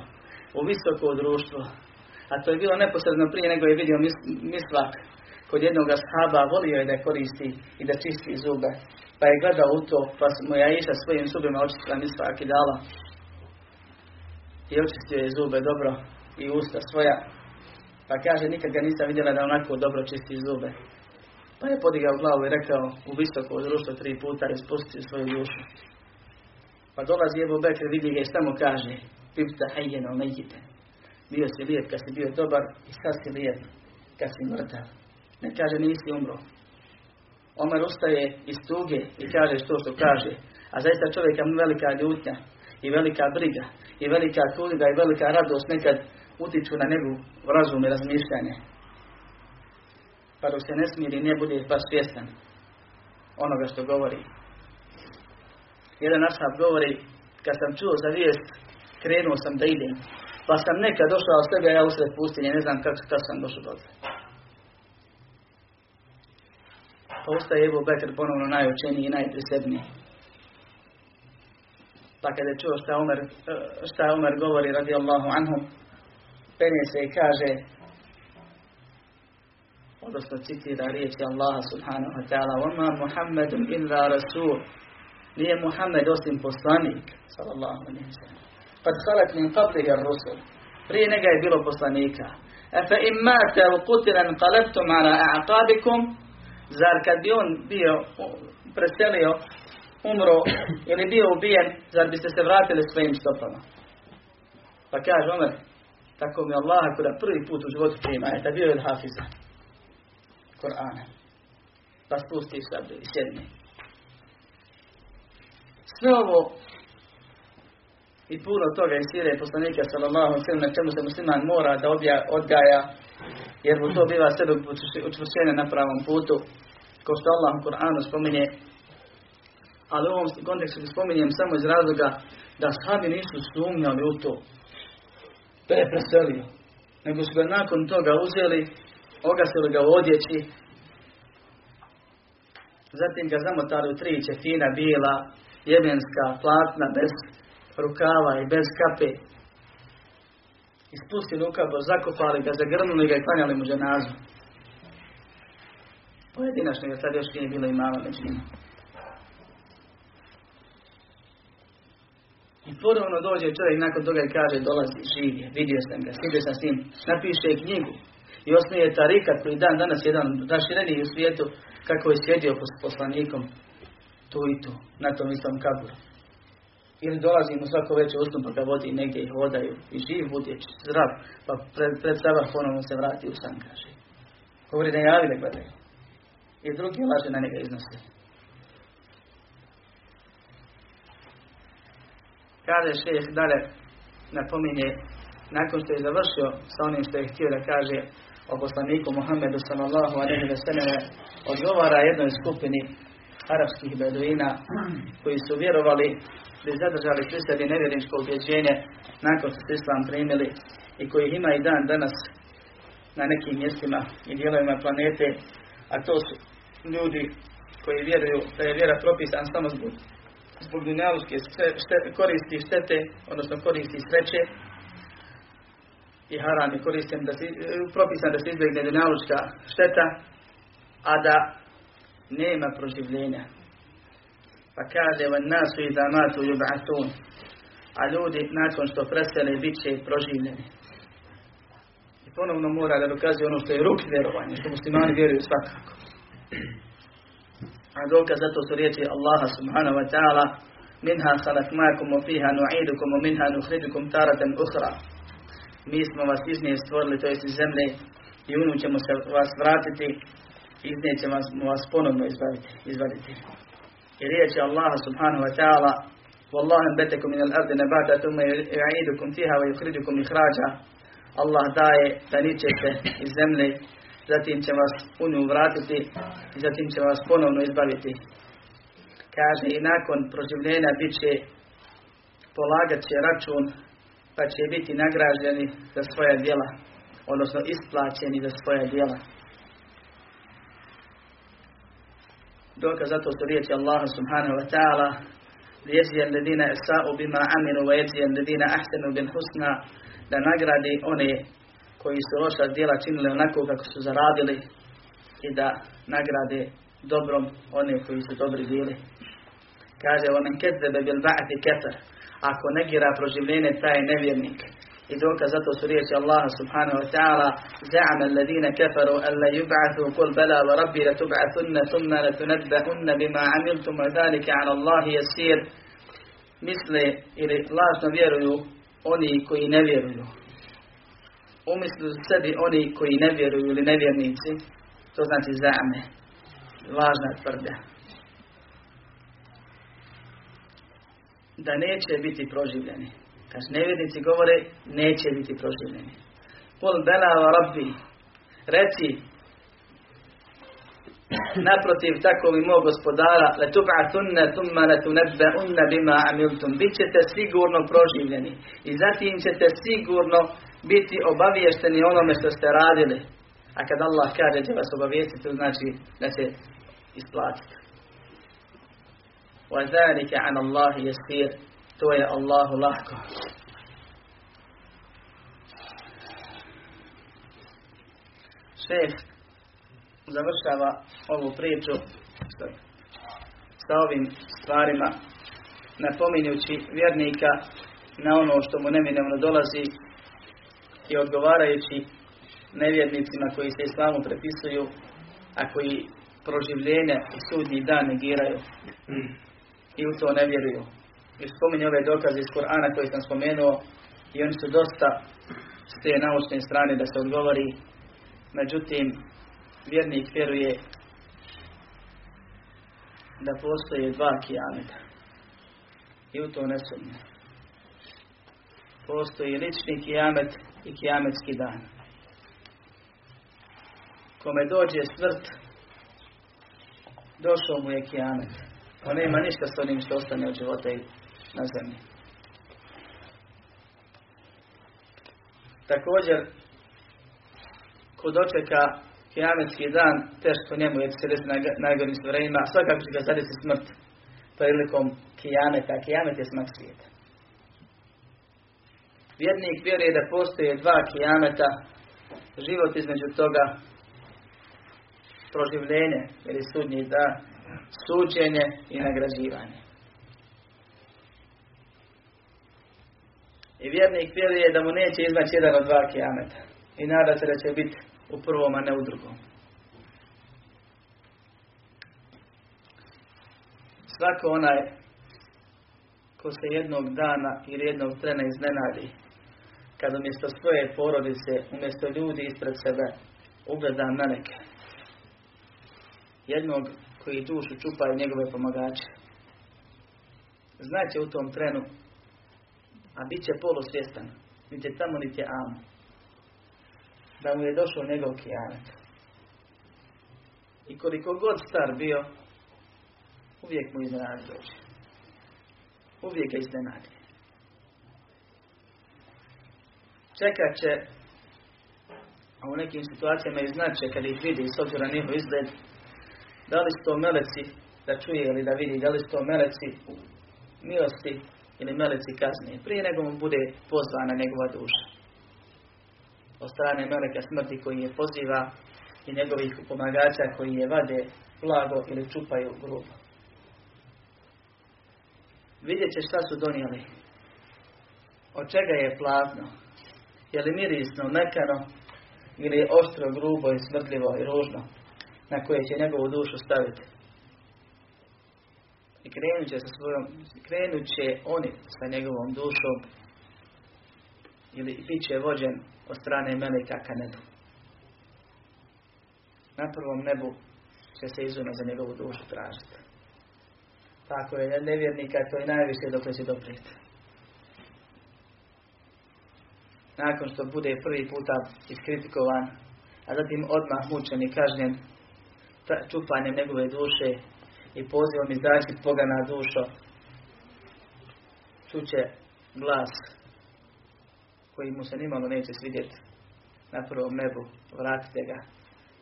S1: U visoko društvo. A to je bilo neposredno prije nego je vidio mislak kod jednog ashaba volio je da koristi i da čisti zube. Pa je gledao u to, pa mu je Aisha svojim zubima očistila misvak i dala. I očistio je zube dobro i usta svoja. Pa kaže, nikad ga nisam vidjela da onako dobro čisti zube. Pa je podigao glavu i rekao u visoko društvo tri puta i spustio svoju dušu. Pa dolazi Ebu Bekr, vidi ga i mu kaže, pipta hajjeno mejite. Bio si lijep kad si bio dobar i sad si lijep kad si mrtav. Ne kaže nisi umro. Omer ustaje iz tuge i kaže to što kaže. A zaista čovjeka velika ljutnja i velika briga i velika tuga i velika radost nekad utiču na njegu razum i razmišljanje. Pa dok se ne smiri, ne bude baš svjestan onoga što govori. Jedan ashab govori, kad sam čuo za vijest, krenuo sam da idem. Pa sam nekad došao od sebe, ja usred pustinje, ne znam kako, kako sam došao do Pa ustaje Ebu Bekr ponovno najučeniji i najprisebniji. Pa kada je čuo šta Omer, šta Omer govori radi Allahu anhu, penje se i kaže, odnosno citira riječi Allaha subhanahu wa ta'ala, وَمَا مُحَمَّدٌ إِلَّا رَسُولٌ Nije Muhammed osim poslanik, sallallahu alaihi wa sallam. Kad halat min qablihi ar-rusul. Prije njega je bilo poslanika. Mate u kutilan qalebtum ala a'qabikum, Zar kad bi on bio preselio, umro ili bio ubijen, zar biste se vratili svojim stopama? Pa kaže Omer, tako mi Allah kada prvi put u životu prima je bio je hafiza Korana. Pa spusti sablju i sjedni. Sve ovo i puno toga iz sire poslanika sallallahu alejhi na čemu se musliman mora da obja, odgaja jer mu to biva sebe učvršenje na pravom putu kao što Allah u Kur'anu spominje ali u ovom kontekstu spominjem samo iz razloga da sahabi nisu sumnjali u to da je preselio nego su ga nakon toga uzeli ogasili ga u odjeći zatim ga zamotali u tri čefina bila jemenska, platna, bez rukava i bez kape. Ispustili u kabor, zakopali ga, zagrnuli ga i klanjali mu ženazu. Pojedinačno je sad još nije bilo i među njima. Ponovno dođe čovjek nakon toga i kaže dolazi, živi, vidio sam ga, svidio sam s njim, napiše knjigu i osnije tarikat koji dan danas jedan rašireniji u svijetu kako je sjedio poslanikom tu i tu, na tom istom kaburu. Ili dolazi mu svako večer usnu pa ga vodi negdje i hodaju i živ bude zdrav, pa pred, pred ponovno se vrati u san, kaže. Govori da javi da gledaju. I drugi laže na njega iznose. Kaže šeh dalje napominje nakon što je završio sa onim što je htio da kaže o poslaniku Muhammedu sallallahu alaihi ve selleme odgovara jednoj skupini arapskih beduina koji su vjerovali da zadržali pri sebi nevjerinsko ubjeđenje nakon što su islam primili i koji ima i dan danas na nekim mjestima i dijelovima planete, a to su ljudi koji vjeruju da je vjera propisan samo zbog zbog dunjaluške koristi štete, odnosno koristi sreće i haram je koristim da si, propisan da se izbjegne dunjaluška šteta, a da nema proživljenja. Pa kaže, van nasu i zamatu yub'atun. A ljudi nakon što presele bit će proživljeni. I ponovno mora da dokazuje ono što je ruk vjerovanje, što muslimani vjeruju svakako. A dokaz zato su riječi Allaha subhanahu wa ta'ala Minha khalaqnakum wa fiha nu'idukum wa minha nukhrijukum taratan ukhra. Mi smo vas iz nje stvorili, to jest iz zemlje, i u nju ćemo se vas vratiti, iz nje ćemo vas ponovno izbaviti, izvaditi. I riječi Allaha subhanahu wa ta'ala والله انبتكم من الأرض نباتا ثم يعيدكم فيها ويخرجكم إخراجا Allah daje da ničete iz zemlje, zatim će vas u nju vratiti i zatim će vas ponovno izbaviti. Kaže i nakon proživljenja bit će polagat će račun pa će biti nagrađeni za svoja djela, odnosno isplaćeni za svoja djela. Dokaz zato što riječi Allah subhanahu wa ta'ala Lijezije ledina esa'u bima aminu wa ledina ahtenu bin husna da nagradi one koji su loša djela činili onako kako su zaradili i da nagrade dobrom one koji su dobri bili. Kaže, omen kezzebe bil ba'ati kefar. Ako negira proživljenje, taj je nevjernik. I dokaz zato su riječi Allaha subhanahu wa ta'ala la yub'athu kul bala wa rabbi la tub'athunna thumma la tunabba'unna bima amiltum wa dhalika 'ala Allahi yasir Misle ili lažno vjeruju oni koji ne vjeruju. Umislu sebi oni koji ne vjeruju ili nevjernici, to znači zame, lažna tvrdja. Da neće biti proživljeni. Kaže, nevjernici govore, neće biti proživljeni. Kul bela rabbi, reci, naprotiv tako mi mog gospodara, le tub'atunna thumma le bima amiltum. Bićete sigurno proživljeni i zatim ćete sigurno biti obaviješteni onome što ste radili. A kad Allah kaže će vas obavijestiti, to znači da će isplatiti. وَذَلِكَ عَنَ اللَّهِ يَسِيرٌ To je Allahu lahko. Šef završava ovu priču sa ovim stvarima napominjući vjernika na ono što mu neminovno dolazi i odgovarajući nevjernicima koji se islamu prepisuju, a koji proživljenje i sudnji dan negiraju i u to ne vjeruju. I spominju ove dokaze iz Korana koje sam spomenuo i oni su dosta s te naučne strane da se odgovori. Međutim, vjernik vjeruje da postoje dva kijameta. I u to ne. Postoji lični kijamet i kijametski dan. Kome dođe smrt, došao mu je kijamet. On nema ništa s onim što ostane od života i na zemlji. Također, ko dočeka kijametski dan, teško njemu jer se desi najgorim stvorenjima, svakako će ga zadesi smrt prilikom kijameta. Kijamet je smrt svijeta. Vjernik vjeruje da postoje dva kijameta, život između toga, proživljenje ili sudnji da, suđenje i nagrađivanje. I vjernik vjeruje da mu neće izmaći jedan od dva kijameta. I nada se da će biti u prvom, a ne u drugom. Svako onaj ko se jednog dana ili jednog trena iznenadi, kad umjesto svoje porodice, umjesto ljudi ispred sebe, ugleda meleke. Jednog koji dušu čupaju njegove pomagače. Znaće u tom trenu, a bit će polusvjestan, niti je tamo, niti je amo, da mu je došao njegov kijamet. I koliko god star bio, uvijek mu iznenadi dođe. Uvijek ga iznenadi. Čekat će, a u nekim situacijama i znače kad ih vidi s obzira na njihov izgled, da li su to meleci da čuje ili da vidi, da li su to meleci milosti ili meleci kazni. Prije nego mu bude pozvana njegova duša. Od strane meleka smrti koji je poziva i njegovih pomagača koji je vade blago ili čupaju grubo. Vidjet će šta su donijeli. Od čega je platno? Je li mirisno, mekano ili oštro, grubo i smrdljivo i ružno na koje će njegovu dušu staviti? I krenut će, sa svojom, krenut će oni sa njegovom dušom ili bit će vođen od strane meleka ka nebu. Na prvom nebu će se izuna za njegovu dušu tražiti. Tako je, nevjernika to je najviše dok će doprijeti. Nakon što bude prvi puta iskritikovan, a zatim odmah mučen i kažnjen čupanjem njegove duše i pozivom Boga na dušo, čuće glas koji mu se nimalo neće svidjeti na prvom nebu, vratite ga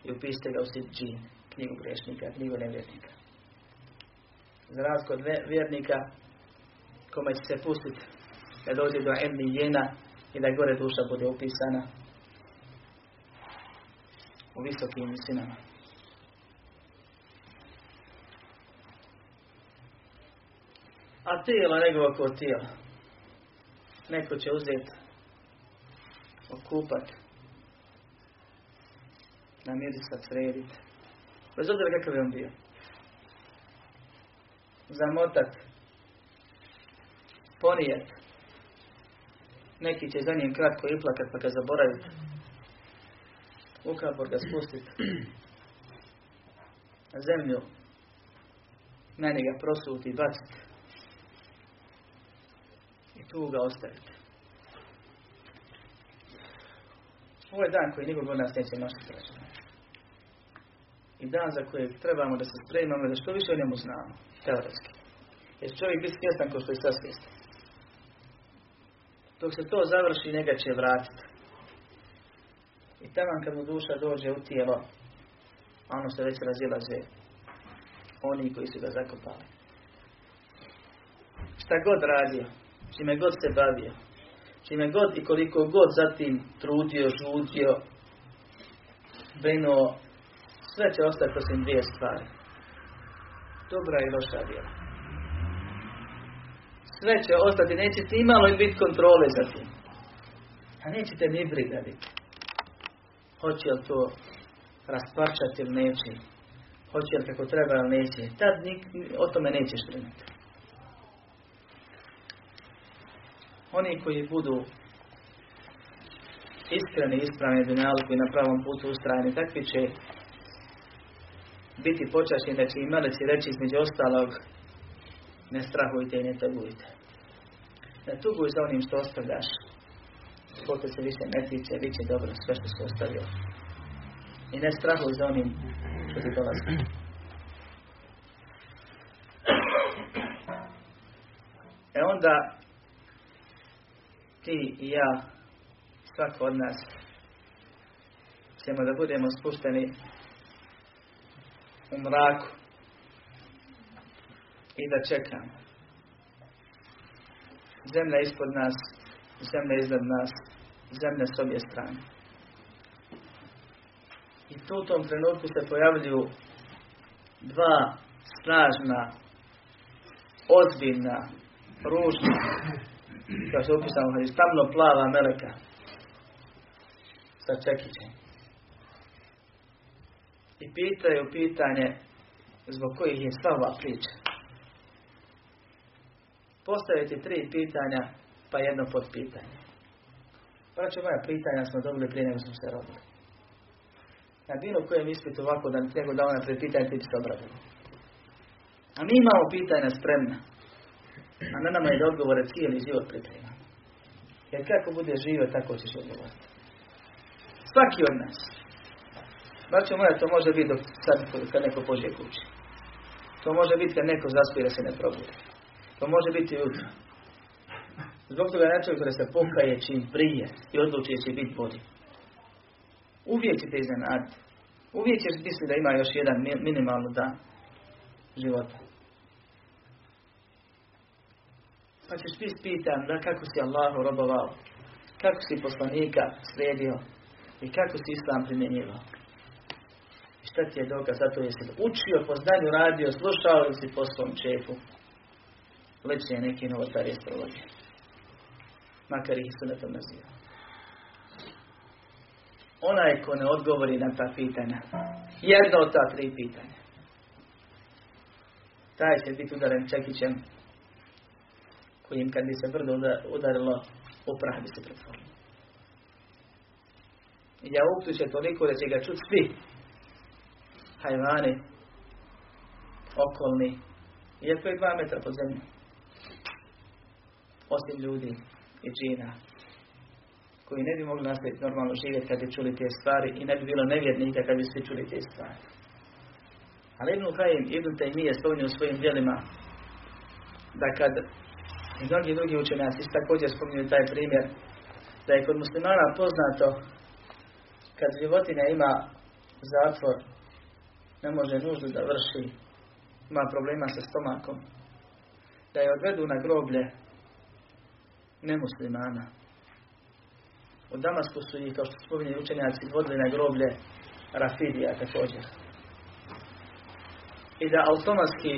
S1: i upišite ga u džin, knjigu grešnika, knjigu nevjernika. Za razliku od vjernika, kome će se pustiti da dođe do emni jena i da gore duša bude upisana u visokim visinama. A tijelo nego ko tijelo. Neko će uzeti, okupat, namirisat, srediti. Bez obzira kakav je on bio. Zamotat, ponijet. Neki će za njim kratko i plakat pa ga zaboraviti. U kapor ga spustiti. Na zemlju. Meni ga prosuti i baciti. I tu ga ostaviti. Ovo je dan koji nikog od nas neće mašiti I dan za kojeg trebamo da se spremamo da što više o njemu znamo, teoretski. Jer čovjek biti svjestan kao što je sad. Dok se to završi, njega će vratiti. I tamo kad mu duša dođe u tijelo, ono se već razilaze, oni koji su ga zakopali. Šta god radio, čime god se bavio, čime god i koliko god zatim trudio, žudio, brinuo, sve će ostati osim dvije stvari. Dobra i loša djela. Sve će ostati, nećete imalo i biti kontrole za tim. A nećete ni briga biti. Hoće li to rasparčati ili neće. Hoće li kako treba ili neće. Tad nik, o tome nećeš brinuti. Oni koji budu iskreni, ispravni dunjalku i na pravom putu ustrajni, takvi će biti počašni da će im meleci reći između ostalog ne strahujte i ne tugujte. Ne tuguj za onim što ostavljaš. Koliko se više ne tiče, bit će dobro sve što se ostavio. I ne strahuj za onim što ti dolazi. E onda ti i ja, svako od nas, ćemo da budemo spušteni u mraku i da čekamo. Zemlja ispod nas, zemlja iznad nas, zemlja s obje strane. I tu u tom trenutku se pojavljuju dva snažna, ozbiljna, ružna, kao se upisano, tamno plava meleka sa čekićem. I pitaju pitanje zbog kojih je sva ova priča. Postaviti tri pitanja, pa jedno pod pitanje. Braćo moja pitanja smo dobili prije nego smo se rodili. Na bilo kojem ispitu ovako da nego da ona pred pitanje ti se obradili. A mi imamo pitanja spremna. A na nama je da odgovore cijeli život pripremamo. Jer kako bude živio, tako ćeš odgovoriti. Svaki od nas. Braćo moja, to može biti dok kad neko pođe kući. To može biti kad neko zaspira se ne probudi. To može biti jutro. Zbog toga ne čovjek da se pokaje čim prije i odluči će biti bolji. Uvijek ćete iznenaditi. Uvijek ćeš misliti da ima još jedan minimalno dan života. Pa ćeš biti pitan da kako si Allahu robovao, kako si poslanika slijedio i kako si Islam primjenjivao. I šta ti je dokaz za to jesi učio, po znanju radio, slušao ili si po svom čefu. Leće neki novotarije sprovodio. Makar ih se na to naziva. Onaj ko ne odgovori na ta pitanja, jedno od ta tri pitanja, taj će biti udaren čekićem kojim kad bi se brdo udarilo, u prah bi se pretvorilo. I ja će toliko da će ga čuti svi hajvani, okolni, Iako je dva metra pod zemljom. Osim ljudi i džina koji ne bi mogli nastaviti normalno živjeti kad bi čuli te stvari i ne bi bilo nevjernika kad bi svi čuli te stvari. Ali Ibn Kajim, Ibn spominje u svojim djelima da kad i mnogi drugi učenjaci također spominju taj primjer da je kod muslimana poznato kad životinja ima zatvor ne može nuždu da vrši ima problema sa stomakom da je odvedu na groblje nemuslimana u Damasku su ih, kao što spominje učenjaci, vodili na groblje Rafidija također. I da automatski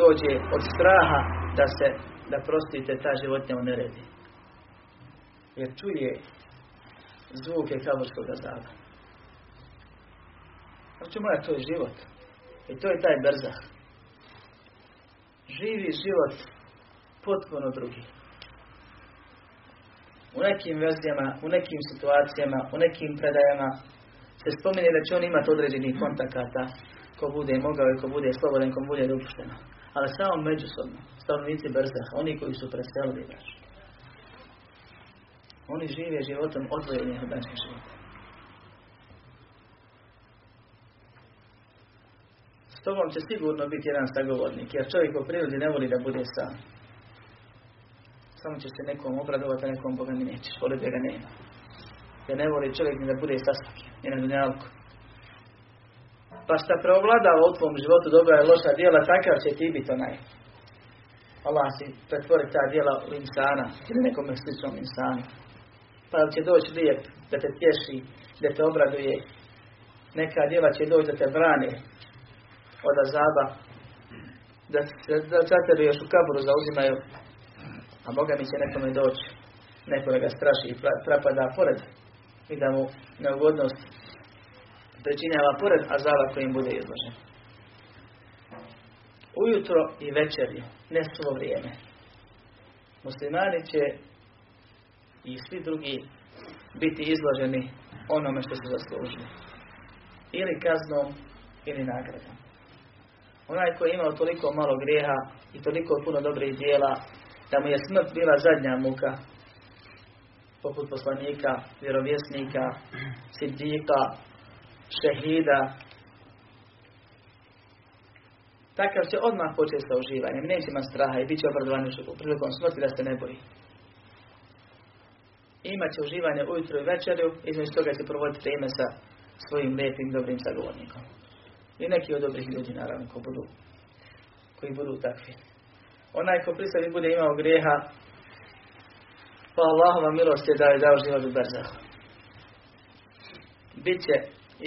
S1: dođe od straha da se, da prostite ta životinja u neredi. Jer čuje zvuke kaburskog azaba. Znači moja, to je život. I to je taj brzah. Živi život potpuno drugi u nekim verzijama, u nekim situacijama, u nekim predajama se spominje da će on imati određenih kontakata ko bude mogao i ko bude slobodan, ko bude dopušteno. Ali samo međusobno, stanovnici Brzaha, oni koji su preselili baš. Oni žive životom odvojenih od našeg života. S tobom će sigurno biti jedan sagovornik, jer čovjek po prirodi ne voli da bude sam samo će se nekom obradovati, a nekom Boga mi nećeš, voli da ga nema. Jer ne voli čovjek ni da bude sasvakim, ni na dunjalku. Pa šta preovladava u tvom životu dobra i loša djela, takav će ti biti onaj. Allah si pretvori ta djela u insana ili nekome sličnom insanu. Pa će doći lijep da te tješi, da te obraduje. Neka djela će doći da te brane od azaba, da, da, da još u kaburu zauzimaju a Boga mi će nekome doći, neko da ga straši i prapada pored i da mu neugodnost pričinjava pored azala kojim bude izložen. Ujutro i večerju, ne svo vrijeme. Muslimani će i svi drugi biti izloženi onome što su zaslužili. Ili kaznom, ili nagradom. Onaj koji je imao toliko malo grijeha i toliko puno dobrih dijela, da mu je smrt bila zadnja muka, poput poslanika, vjerovjesnika, sidika, šehida, takav će odmah početi sa uživanjem, neće imati straha i bit će obradovan prilikom smrti da se ne boji. Imat će uživanje ujutro i večerju, između toga će provoditi vrijeme sa svojim lijepim, dobrim sagovornikom. I neki od dobrih ljudi, naravno, koji budu, koji budu takvi onaj ko pri sebi bude imao grijeha, pa Allahova milost je da je dao život u berzahu. Biće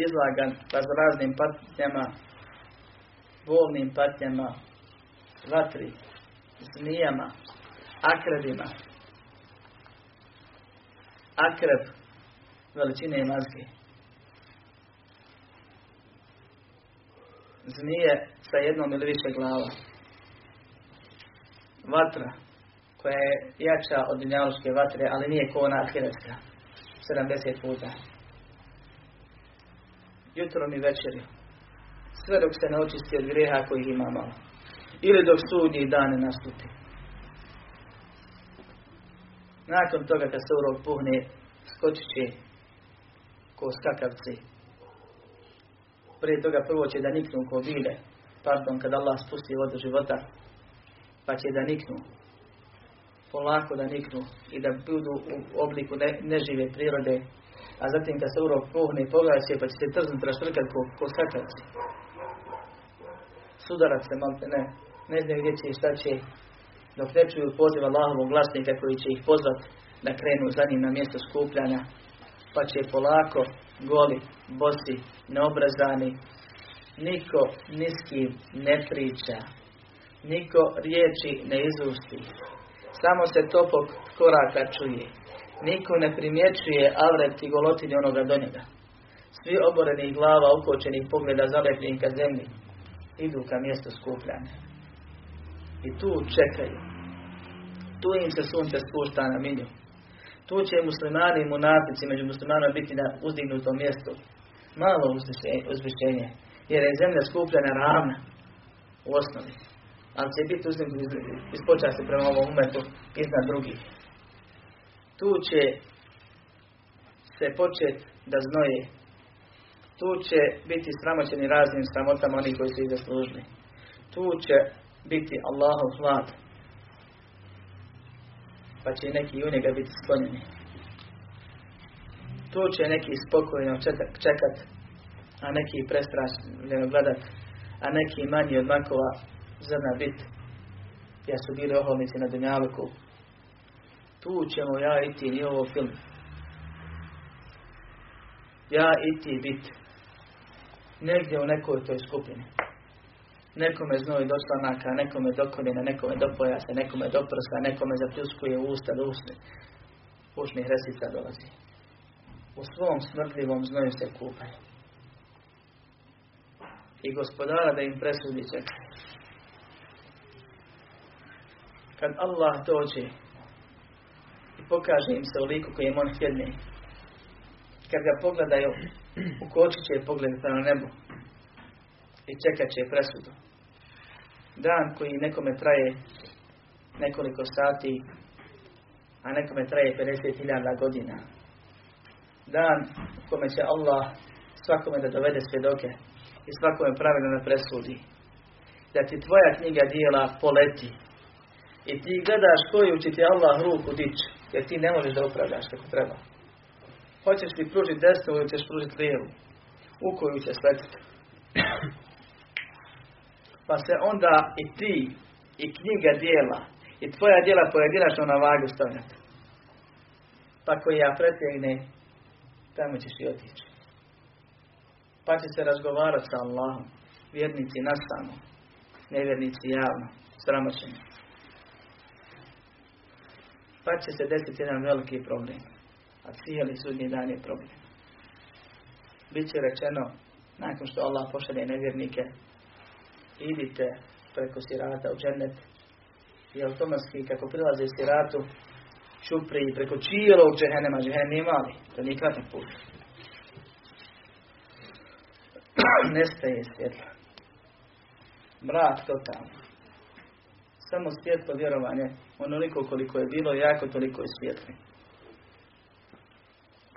S1: izlagan raznim patnjama, bolnim patnjama, vatri, zmijama, akrebima. Akreb veličine i mazge. Zmije sa jednom ili više glava vatra koja je jača od dunjaluške vatre, ali nije ko ona ahiretska. 70 puta. Jutro mi večeri. Sve dok se ne očisti od greha kojih ima malo. Ili dok sudnji dane nastupi. Nakon toga kad se urok puhne, skočit će ko skakavci. Prije toga prvo će da niknu ko vile. Pardon, kad Allah spusti vodu života, pa će da niknu. Polako da niknu i da budu u obliku nežive prirode, a zatim kad se urok puhne i pogaće, pa će se trznuti raštrkat ko, ko sakaci. Sudarat se malte ne, ne znaju gdje će i šta će, dok ne čuju poziv Allahovog glasnika koji će ih pozvat da krenu za njim na mjesto skupljanja, pa će polako, goli, bosi, neobrazani, niko niski ne priča, niko riječi ne izusti. Samo se topog koraka čuje. Niko ne primjećuje avret i golotinje onoga do njega. Svi oborenih glava, ukočenih pogleda zalepljenih ka zemlji, idu ka mjestu skupljanja. I tu čekaju. Tu im se sunce spušta na minju. Tu će muslimani i munafici među muslimanima biti na uzdignutom mjestu. Malo uzvišenje, jer je zemlja skupljena ravna u osnovi ali će biti uzim ispočasti prema ovom umetu iznad drugih. Tu će se početi da znoje. Tu će biti sramoćeni raznim sramotama onih koji su ih zaslužili. Tu će biti Allahov hlad. Pa će neki u njega biti sklonjeni. Tu će neki spokojno čekat, a neki prestrašljeno gledat, a neki manji od makova zrna biti. Ja su bili oholnici na Dunjaluku. Tu ćemo ja i ti, nije ovo film. Ja i ti biti. Negdje u nekoj toj skupini. Nekome znoj do slanaka, nekome do koljena, nekome do pojasa, nekome do prsa, nekome zapljuskuje usta do usne. Ušnih resica dolazi. U svom smrtljivom znoju se kupaju. I gospodara da im presudi čeka. Kad Allah dođe i pokaže im se u liku kojem on htjedne, kad ga pogledaju, ukočit će pogled prema nebu i čekat će presudu. Dan koji nekome traje nekoliko sati, a nekome traje 50.000 godina. Dan u kome će Allah svakome da dovede svjedoke i svakome pravilno da presudi. Da ti tvoja knjiga dijela poleti i ti gledaš koju će ti Allah ruku dići, jer ti ne možeš da upravljaš kako treba. Hoćeš li pružiti desnu ili ćeš pružiti lijevu? U koju će sletiti? Pa se onda i ti, i knjiga dijela, i tvoja dijela pojedinačno na vagu stavljati. Pa koji ja pretegne, tamo ćeš i otići. Pa će se razgovarati sa Allahom. Vjernici nastano, nevjernici javno, sramoćeni. Pa će se desiti jedan veliki problem a cijeli sudnji dan je problem. Biće rečeno, nakon što Allah pošalje nevjernike, idite preko sirata u džennet i automatski kako prilaze siratu, čupri preko cijelog džehennema, džehennem nije mali, to nije kratak put. Nestaje svjetlo. Mrak totalno. Samo svjetlo vjerovanje, onoliko koliko je bilo, jako toliko je svjetlo.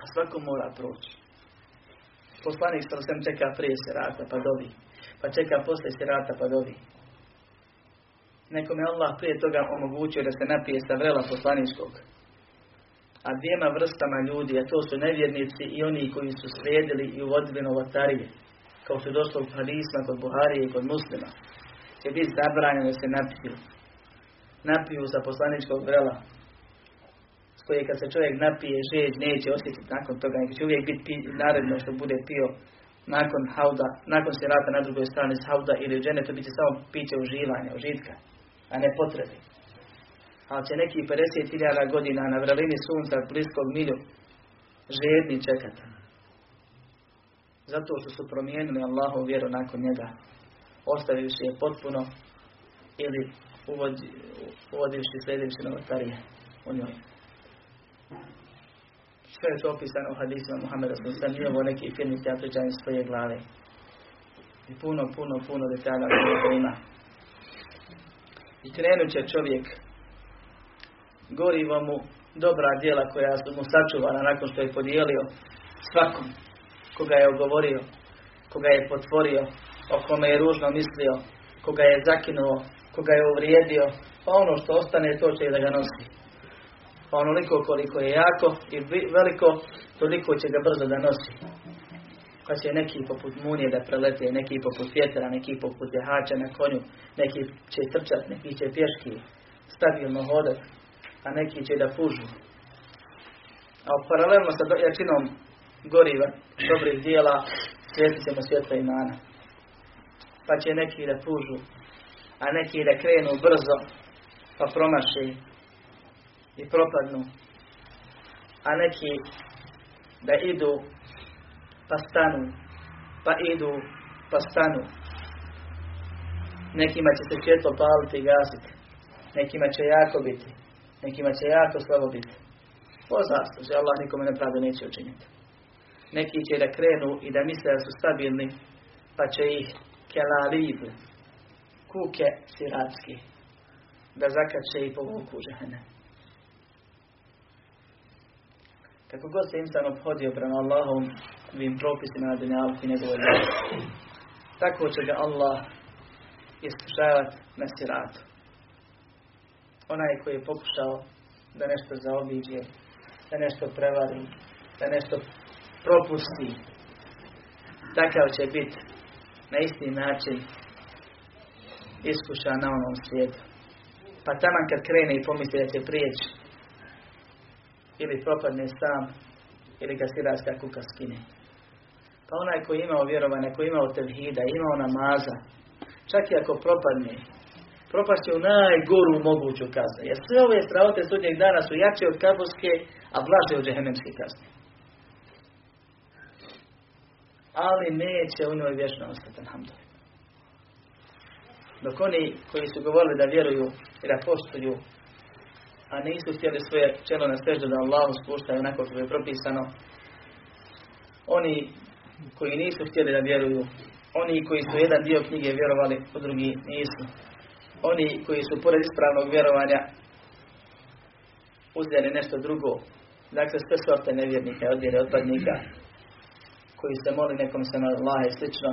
S1: A svako mora proći. Poslanik sa sam čeka prije sirata pa dovi. Pa čeka poslije sirata pa dovi. Nekome Allah prije toga omogućio da se napije sa vrela poslaničkog. A dvijema vrstama ljudi, a to su nevjernici i oni koji su slijedili i uvodili novotarije, kao što je došlo u hadisma kod Buharije i kod muslima, će biti zabranjeno da se napiju. Napiju sa poslaničkog vrela, koje kad se čovjek napije žeđ neće osjetiti nakon toga, nego će uvijek biti naredno što bude pio nakon hauda, nakon rata na drugoj strani s hauda ili u to biti samo piće uživanja, užitka, a ne potrebe. Ali će neki 50.000 godina na vrelini sunca bliskog milju žedni čekati. Zato što su promijenili Allahov vjeru nakon njega, ostavivši je potpuno ili uvodivši sljedeći novotarije u njoj. Sve je to opisano u hadisima Muhammeda sam nije ovo neki firmici afričani svoje glave. I puno, puno, puno detalja koje ima. I krenut će čovjek gorivo mu dobra djela koja su mu sačuvana nakon što je podijelio svakom koga je ogovorio, koga je potvorio, o kome je ružno mislio, koga je zakinuo, koga je uvrijedio, pa ono što ostane to će i da ga nosi pa onoliko koliko je jako i veliko, toliko će ga brzo da nosi. Pa će neki poput munije da prelete, neki poput vjetra, neki poput jehača na konju, neki će trčati, neki će pješki stabilno hodat, a neki će da pužu. A paralelno sa jačinom goriva, dobrih dijela, svijetit ćemo svjetla imana. Pa će neki da pužu, a neki da krenu brzo, pa promaši i propadnu, a neki da idu pa stanu, pa idu pa stanu. Nekima će se svjetlo paliti i gasiti, nekima će jako biti, nekima će jako slabo biti. Poznato, že Allah nikome nepravdu neće učiniti. Neki će da krenu i da misle da su stabilni, pa će ih kelalib, kuke siratski da zakače i povuku žene. Kako god se insan obhodio prema Allahom vim propisima na dunjavu i njegovoj tako će ga Allah iskušavati na siratu. Onaj koji je pokušao da nešto zaobiđe, da nešto prevari, da nešto propusti, takav će biti na isti način iskušan na onom svijetu. Pa taman kad krene i pomisli da će prijeći, ili propadne sam, ili ga siratska kuka skine. Pa onaj koji je imao koji je imao tevhida, imao namaza, čak i ako propadne, propašće u najgoru moguću kaznu. Jer sve ove strahote sudnjeg dana su jače od kaburske, a blaže od džehennemske kazne. Ali neće u njoj vječno ostati, alhamdulillah. Dok oni koji su govorili da vjeruju i da poštuju, a nisu htjeli svoje čelo na steždu da Allahu spuštaju onako kako je propisano, oni koji nisu htjeli da vjeruju, oni koji su jedan dio knjige vjerovali, u drugi nisu. Oni koji su pored ispravnog vjerovanja uzeli nešto drugo, dakle sve sorte nevjernika, odbjene otpadnika, koji se moli nekom se na Allah i slično,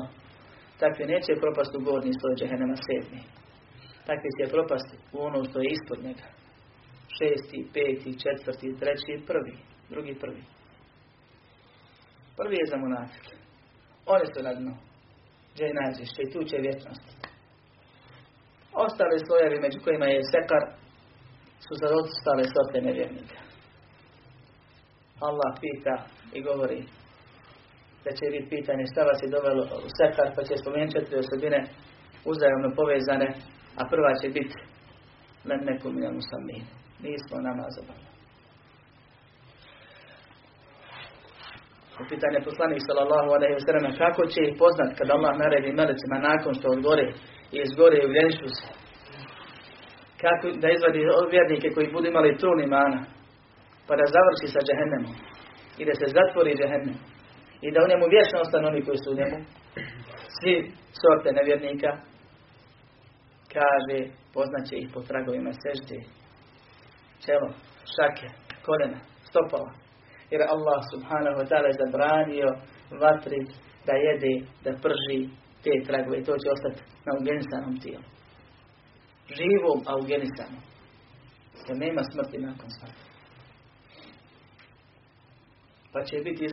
S1: takvi neće propast u gornji sloj džehennema sedmi. Takvi će propast u ono što je ispod njega. Šesti, peti, četvrti, treći, prvi, drugi prvi. Prvi je za monafike. Oni su na dnu. Najzviše i tu će vječnost. Ostali slojevi među kojima je sekar su za ostale sorte nevjernika. Allah pita i govori da će biti pitanje šta vas je dovelo u sekar pa će spomenuti četiri osobine uzajemno povezane a prva će biti lem nekom ilmu samin. Nismo namazovali. U pitanje poslanih sallallahu alaihi wa sallam kako će ih poznat kad Allah naredi melecima nakon što odgore i izgore i ugljenišu se. Kako da izvadi vjernike koji budu imali trun imana pa da završi sa džehennemom i da se zatvori džehennem i da u njemu vječno ostanu oni koji su u njemu svi sorte nevjernika kaže poznaće ih po tragovima sežde čelo, šake, koljena, stopala jer Allah subhanahu wa ta'ala je zabranio vatri da jede, da prži te tragove i to će ostati na ugenisanom tijelu. Živom, a ugenisanom. Jer nema smrti nakon smrti. Pa će biti...